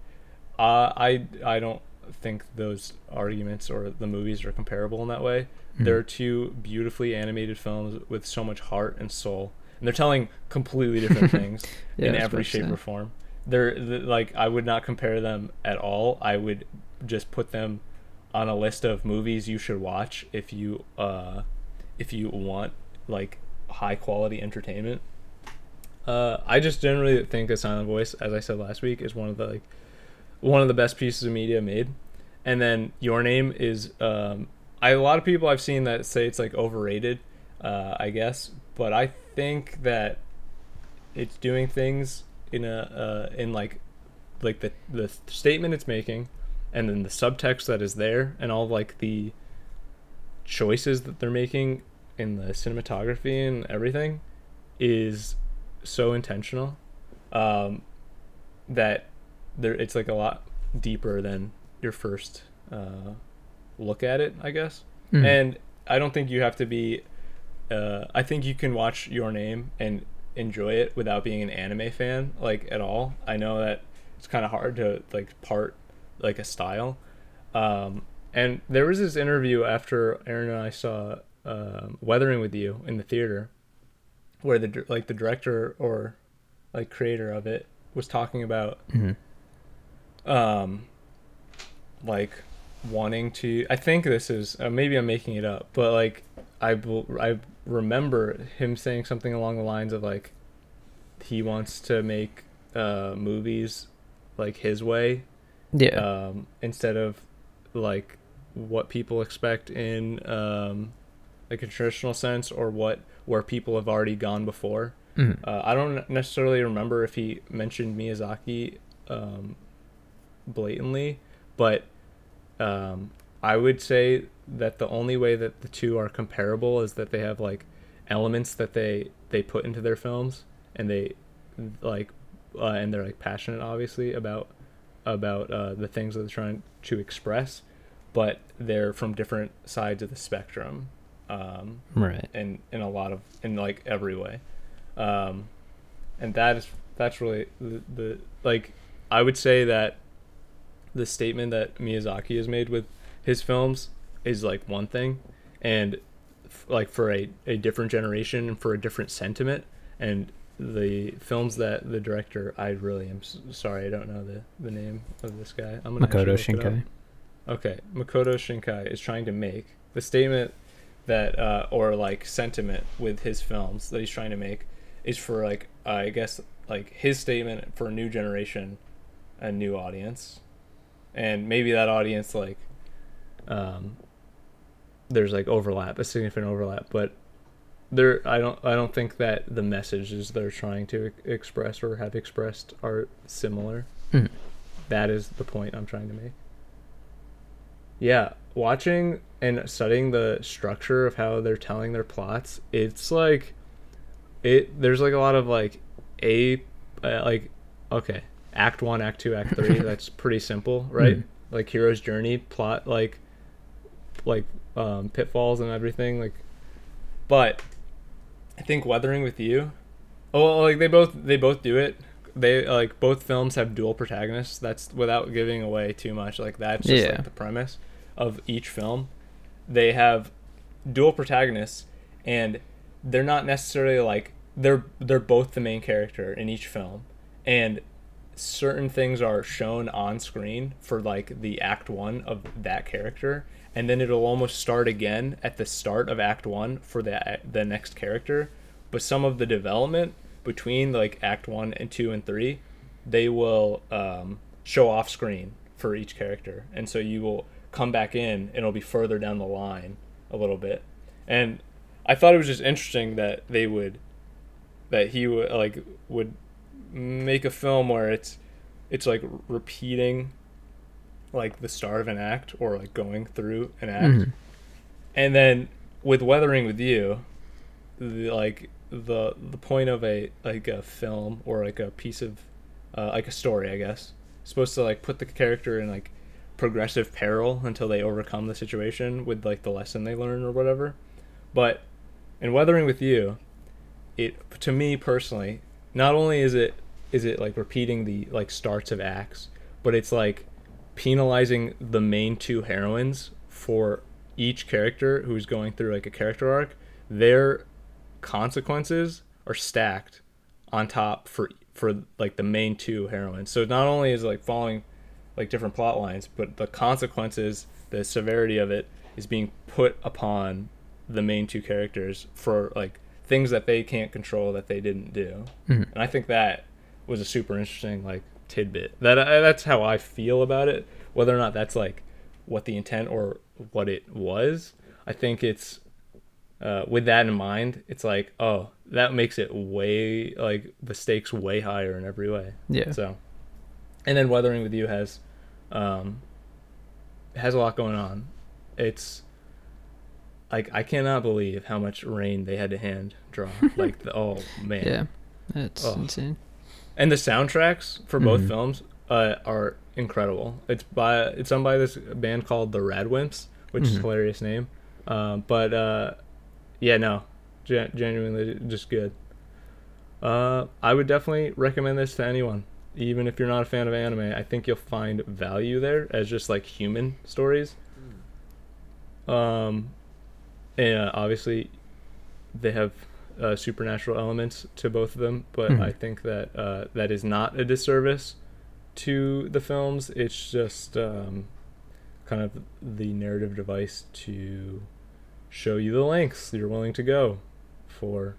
[SPEAKER 1] Uh, i i don't think those arguments or the movies are comparable in that way. They're two beautifully animated films with so much heart and soul and they're telling completely different things
[SPEAKER 2] Yeah,
[SPEAKER 1] in every shape or form. They're th- like i would not compare them at all. I would just put them on a list of movies you should watch if you uh if you want like high quality entertainment. Uh i just generally think a silent voice as i said last week is one of the like one of the best pieces of media made. And then your name is um I, a lot of people i've seen that say it's like overrated uh i guess. But i think that it's doing things in a uh in like like the the statement it's making, and then the subtext that is there, and all like the choices that they're making in the cinematography and everything is so intentional um, that there it's like a lot deeper than your first uh, look at it, I guess.
[SPEAKER 2] Mm.
[SPEAKER 1] And I don't think you have to be. Uh, I think you can watch Your Name and enjoy it without being an anime fan, like at all. I know that it's kind of hard to like part like a style. Um, and there was this interview after Aren and I saw um Weathering with You in the theater, where the like the director or like creator of it was talking about
[SPEAKER 2] Mhm.
[SPEAKER 1] Um like wanting to i think this is uh, maybe i'm making it up but like i i remember him saying something along the lines of like he wants to make uh movies like his way
[SPEAKER 2] Yeah.
[SPEAKER 1] um instead of like what people expect in um like a traditional sense or what where people have already gone before
[SPEAKER 2] Mhm.
[SPEAKER 1] uh, I don't necessarily remember if he mentioned Miyazaki um, blatantly, but um, I would say that the only way that the two are comparable is that they have like elements that they they put into their films, and they like uh, and they're like passionate, obviously about about uh, the things that they're trying to express, but they're from different sides of the spectrum. Um,
[SPEAKER 2] right.
[SPEAKER 1] in in a lot of in like every way um and that is that's really the, the like i would say that the statement that miyazaki has made with his films is like one thing and f- like for a, a different generation and for a different sentiment and the films that the director i really am s- sorry i don't know the the name of this guy i'm gonna
[SPEAKER 2] Makoto
[SPEAKER 1] look it up.
[SPEAKER 2] Shinkai.
[SPEAKER 1] Okay, Makoto Shinkai is trying to make the statement that, uh, or like sentiment with his films that he's trying to make, is for like I guess like his statement for a new generation, a new audience, and maybe that audience like, um, there's like overlap, a significant overlap, but there I don't I don't think that the messages they're trying to e- express or have expressed are similar.
[SPEAKER 2] Mhm.
[SPEAKER 1] That is the point I'm trying to make. Yeah, watching and studying the structure of how they're telling their plots, it's like it there's like a lot of like a uh, like okay, act 1, act 2, act 3, that's pretty simple, right?
[SPEAKER 2] Mhm.
[SPEAKER 1] Like hero's journey, plot like like um pitfalls and everything like but I think Weathering with You Oh, like they both they both do it. They like both films have dual protagonists. That's without giving away too much. Like that's just
[SPEAKER 2] Yeah.
[SPEAKER 1] like the premise of each film. They have dual protagonists, and they're not necessarily like they're they're both the main character in each film, and certain things are shown on screen for like the act one of that character and then it'll almost start again at the start of act one for the the next character. But some of the development between like act one and two and three they will um, show off screen for each character. And so you will come back in and it'll be further down the line a little bit. And i thought it was just interesting that they would that he would like would make a film where it's it's like repeating like the start of an act or like going through an act
[SPEAKER 2] Mhm.
[SPEAKER 1] and then with weathering with you the, like the the point of a like a film or like a piece of uh, like a story i guess supposed to like put the character in like progressive peril until they overcome the situation with like the lesson they learn or whatever but in weathering with you it to me personally not only is it is it like repeating the like starts of acts but it's like penalizing the main two heroines for each character who's going through like a character arc their consequences are stacked on top for for like the main two heroines so not only is like following like different plot lines but the consequences the severity of it is being put upon the main two characters for like things that they can't control that they didn't do
[SPEAKER 2] Mhm.
[SPEAKER 1] and i think that was a super interesting like tidbit that I, that's how i feel about it whether or not that's like what the intent or what it was i think it's uh, with that in mind it's like oh that makes it way like the stakes way higher in every way
[SPEAKER 2] Yeah.
[SPEAKER 1] so and then Weathering with You has um, has a lot going on. It's like I cannot believe how much rain they had to hand draw. like the, oh man,
[SPEAKER 2] Yeah, that's
[SPEAKER 1] Oh.
[SPEAKER 2] insane.
[SPEAKER 1] And the soundtracks for both
[SPEAKER 2] Mhm.
[SPEAKER 1] films uh, are incredible. It's by it's done by this band called the Radwimps, which is a
[SPEAKER 2] Mhm.
[SPEAKER 1] hilarious name. Um, but uh, yeah, no, gen- genuinely just good. Uh, I would definitely recommend this to anyone, even if you're not a fan of anime. I think you'll find value there as just like human stories. Um, and obviously, they have uh, supernatural elements to both of them, but
[SPEAKER 2] Mhm.
[SPEAKER 1] I think that uh, that is not a disservice to the films. It's just um, kind of the narrative device to show you the lengths you're willing to go for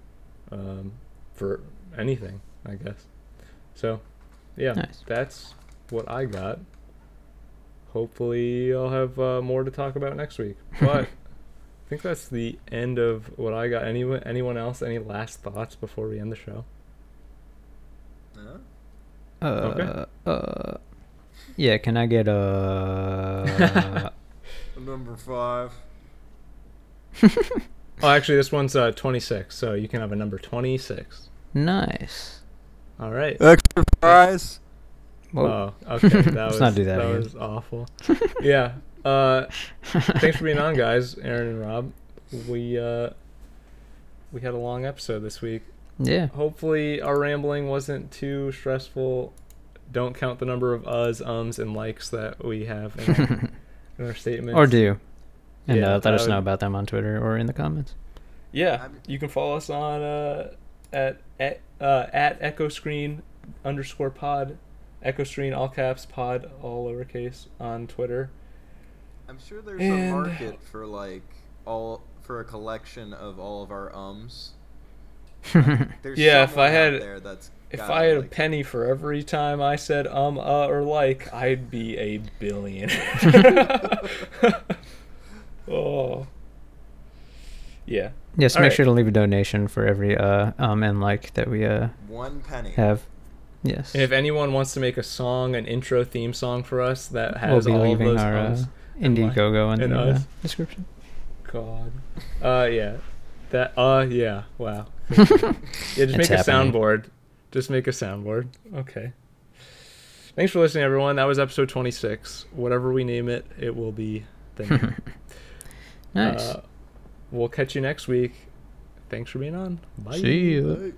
[SPEAKER 1] um, for anything, I guess. So, yeah,
[SPEAKER 2] Nice.
[SPEAKER 1] that's what I got. Hopefully, I'll have uh, more to talk about next week. But I think that's the end of what I got. Anyone, anyone else? Any last thoughts before we end the show?
[SPEAKER 3] No?
[SPEAKER 2] Uh,
[SPEAKER 1] Okay.
[SPEAKER 2] uh, yeah. Can I get a?
[SPEAKER 3] Number five.
[SPEAKER 1] Oh, actually, this one's uh, 26, so you can have a number 26.
[SPEAKER 2] nice.
[SPEAKER 1] All right.
[SPEAKER 3] Extra fries.
[SPEAKER 2] Whoa.
[SPEAKER 1] Oh, okay. That
[SPEAKER 2] Let's
[SPEAKER 1] was
[SPEAKER 2] not do that again.
[SPEAKER 1] was awful. yeah. Uh, thanks for being on, guys. Aren and Rob. We uh, we had a long episode this week.
[SPEAKER 2] yeah.
[SPEAKER 1] Hopefully, our rambling wasn't too stressful. Don't count the number of uhs, ums, and likes that we have in our, in our statements.
[SPEAKER 2] or do. And
[SPEAKER 1] Yeah,
[SPEAKER 2] uh, let us
[SPEAKER 1] that
[SPEAKER 2] know about them on Twitter or in the comments.
[SPEAKER 1] Yeah, you can follow us on uh, at at uh, at Echo Screen underscore Pod, Echo Screen all caps Pod all lowercase on Twitter.
[SPEAKER 3] I'm sure there's
[SPEAKER 1] And-
[SPEAKER 3] a market for like all for a collection of all of our ums. There's
[SPEAKER 1] Yeah, if I had-
[SPEAKER 3] there that's
[SPEAKER 1] If I had a penny for every time I said um, uh, or like, I'd be a billionaire. oh. Yeah.
[SPEAKER 2] yes.
[SPEAKER 1] All
[SPEAKER 2] make
[SPEAKER 1] right.
[SPEAKER 2] sure to leave a donation for every uh um and like that we uh
[SPEAKER 3] one penny.
[SPEAKER 2] have. Yes.
[SPEAKER 1] And if anyone wants to make a song, an intro theme song for us that
[SPEAKER 2] we'll
[SPEAKER 1] has
[SPEAKER 2] be
[SPEAKER 1] all of
[SPEAKER 2] leaving
[SPEAKER 1] those
[SPEAKER 2] our uh,
[SPEAKER 1] ums, and like-
[SPEAKER 2] Indiegogo in
[SPEAKER 1] and
[SPEAKER 2] the uh, description.
[SPEAKER 1] God. Uh, yeah. That. Uh, yeah. Wow. yeah, just
[SPEAKER 2] It's
[SPEAKER 1] make a soundboard. Just make a soundboard. Okay. Thanks for listening, everyone. That was episode 26. Whatever we name it, it will be the name.
[SPEAKER 2] nice.
[SPEAKER 1] Uh, we'll catch you next week. Thanks for being on. Bye.
[SPEAKER 2] See you.
[SPEAKER 3] Hey.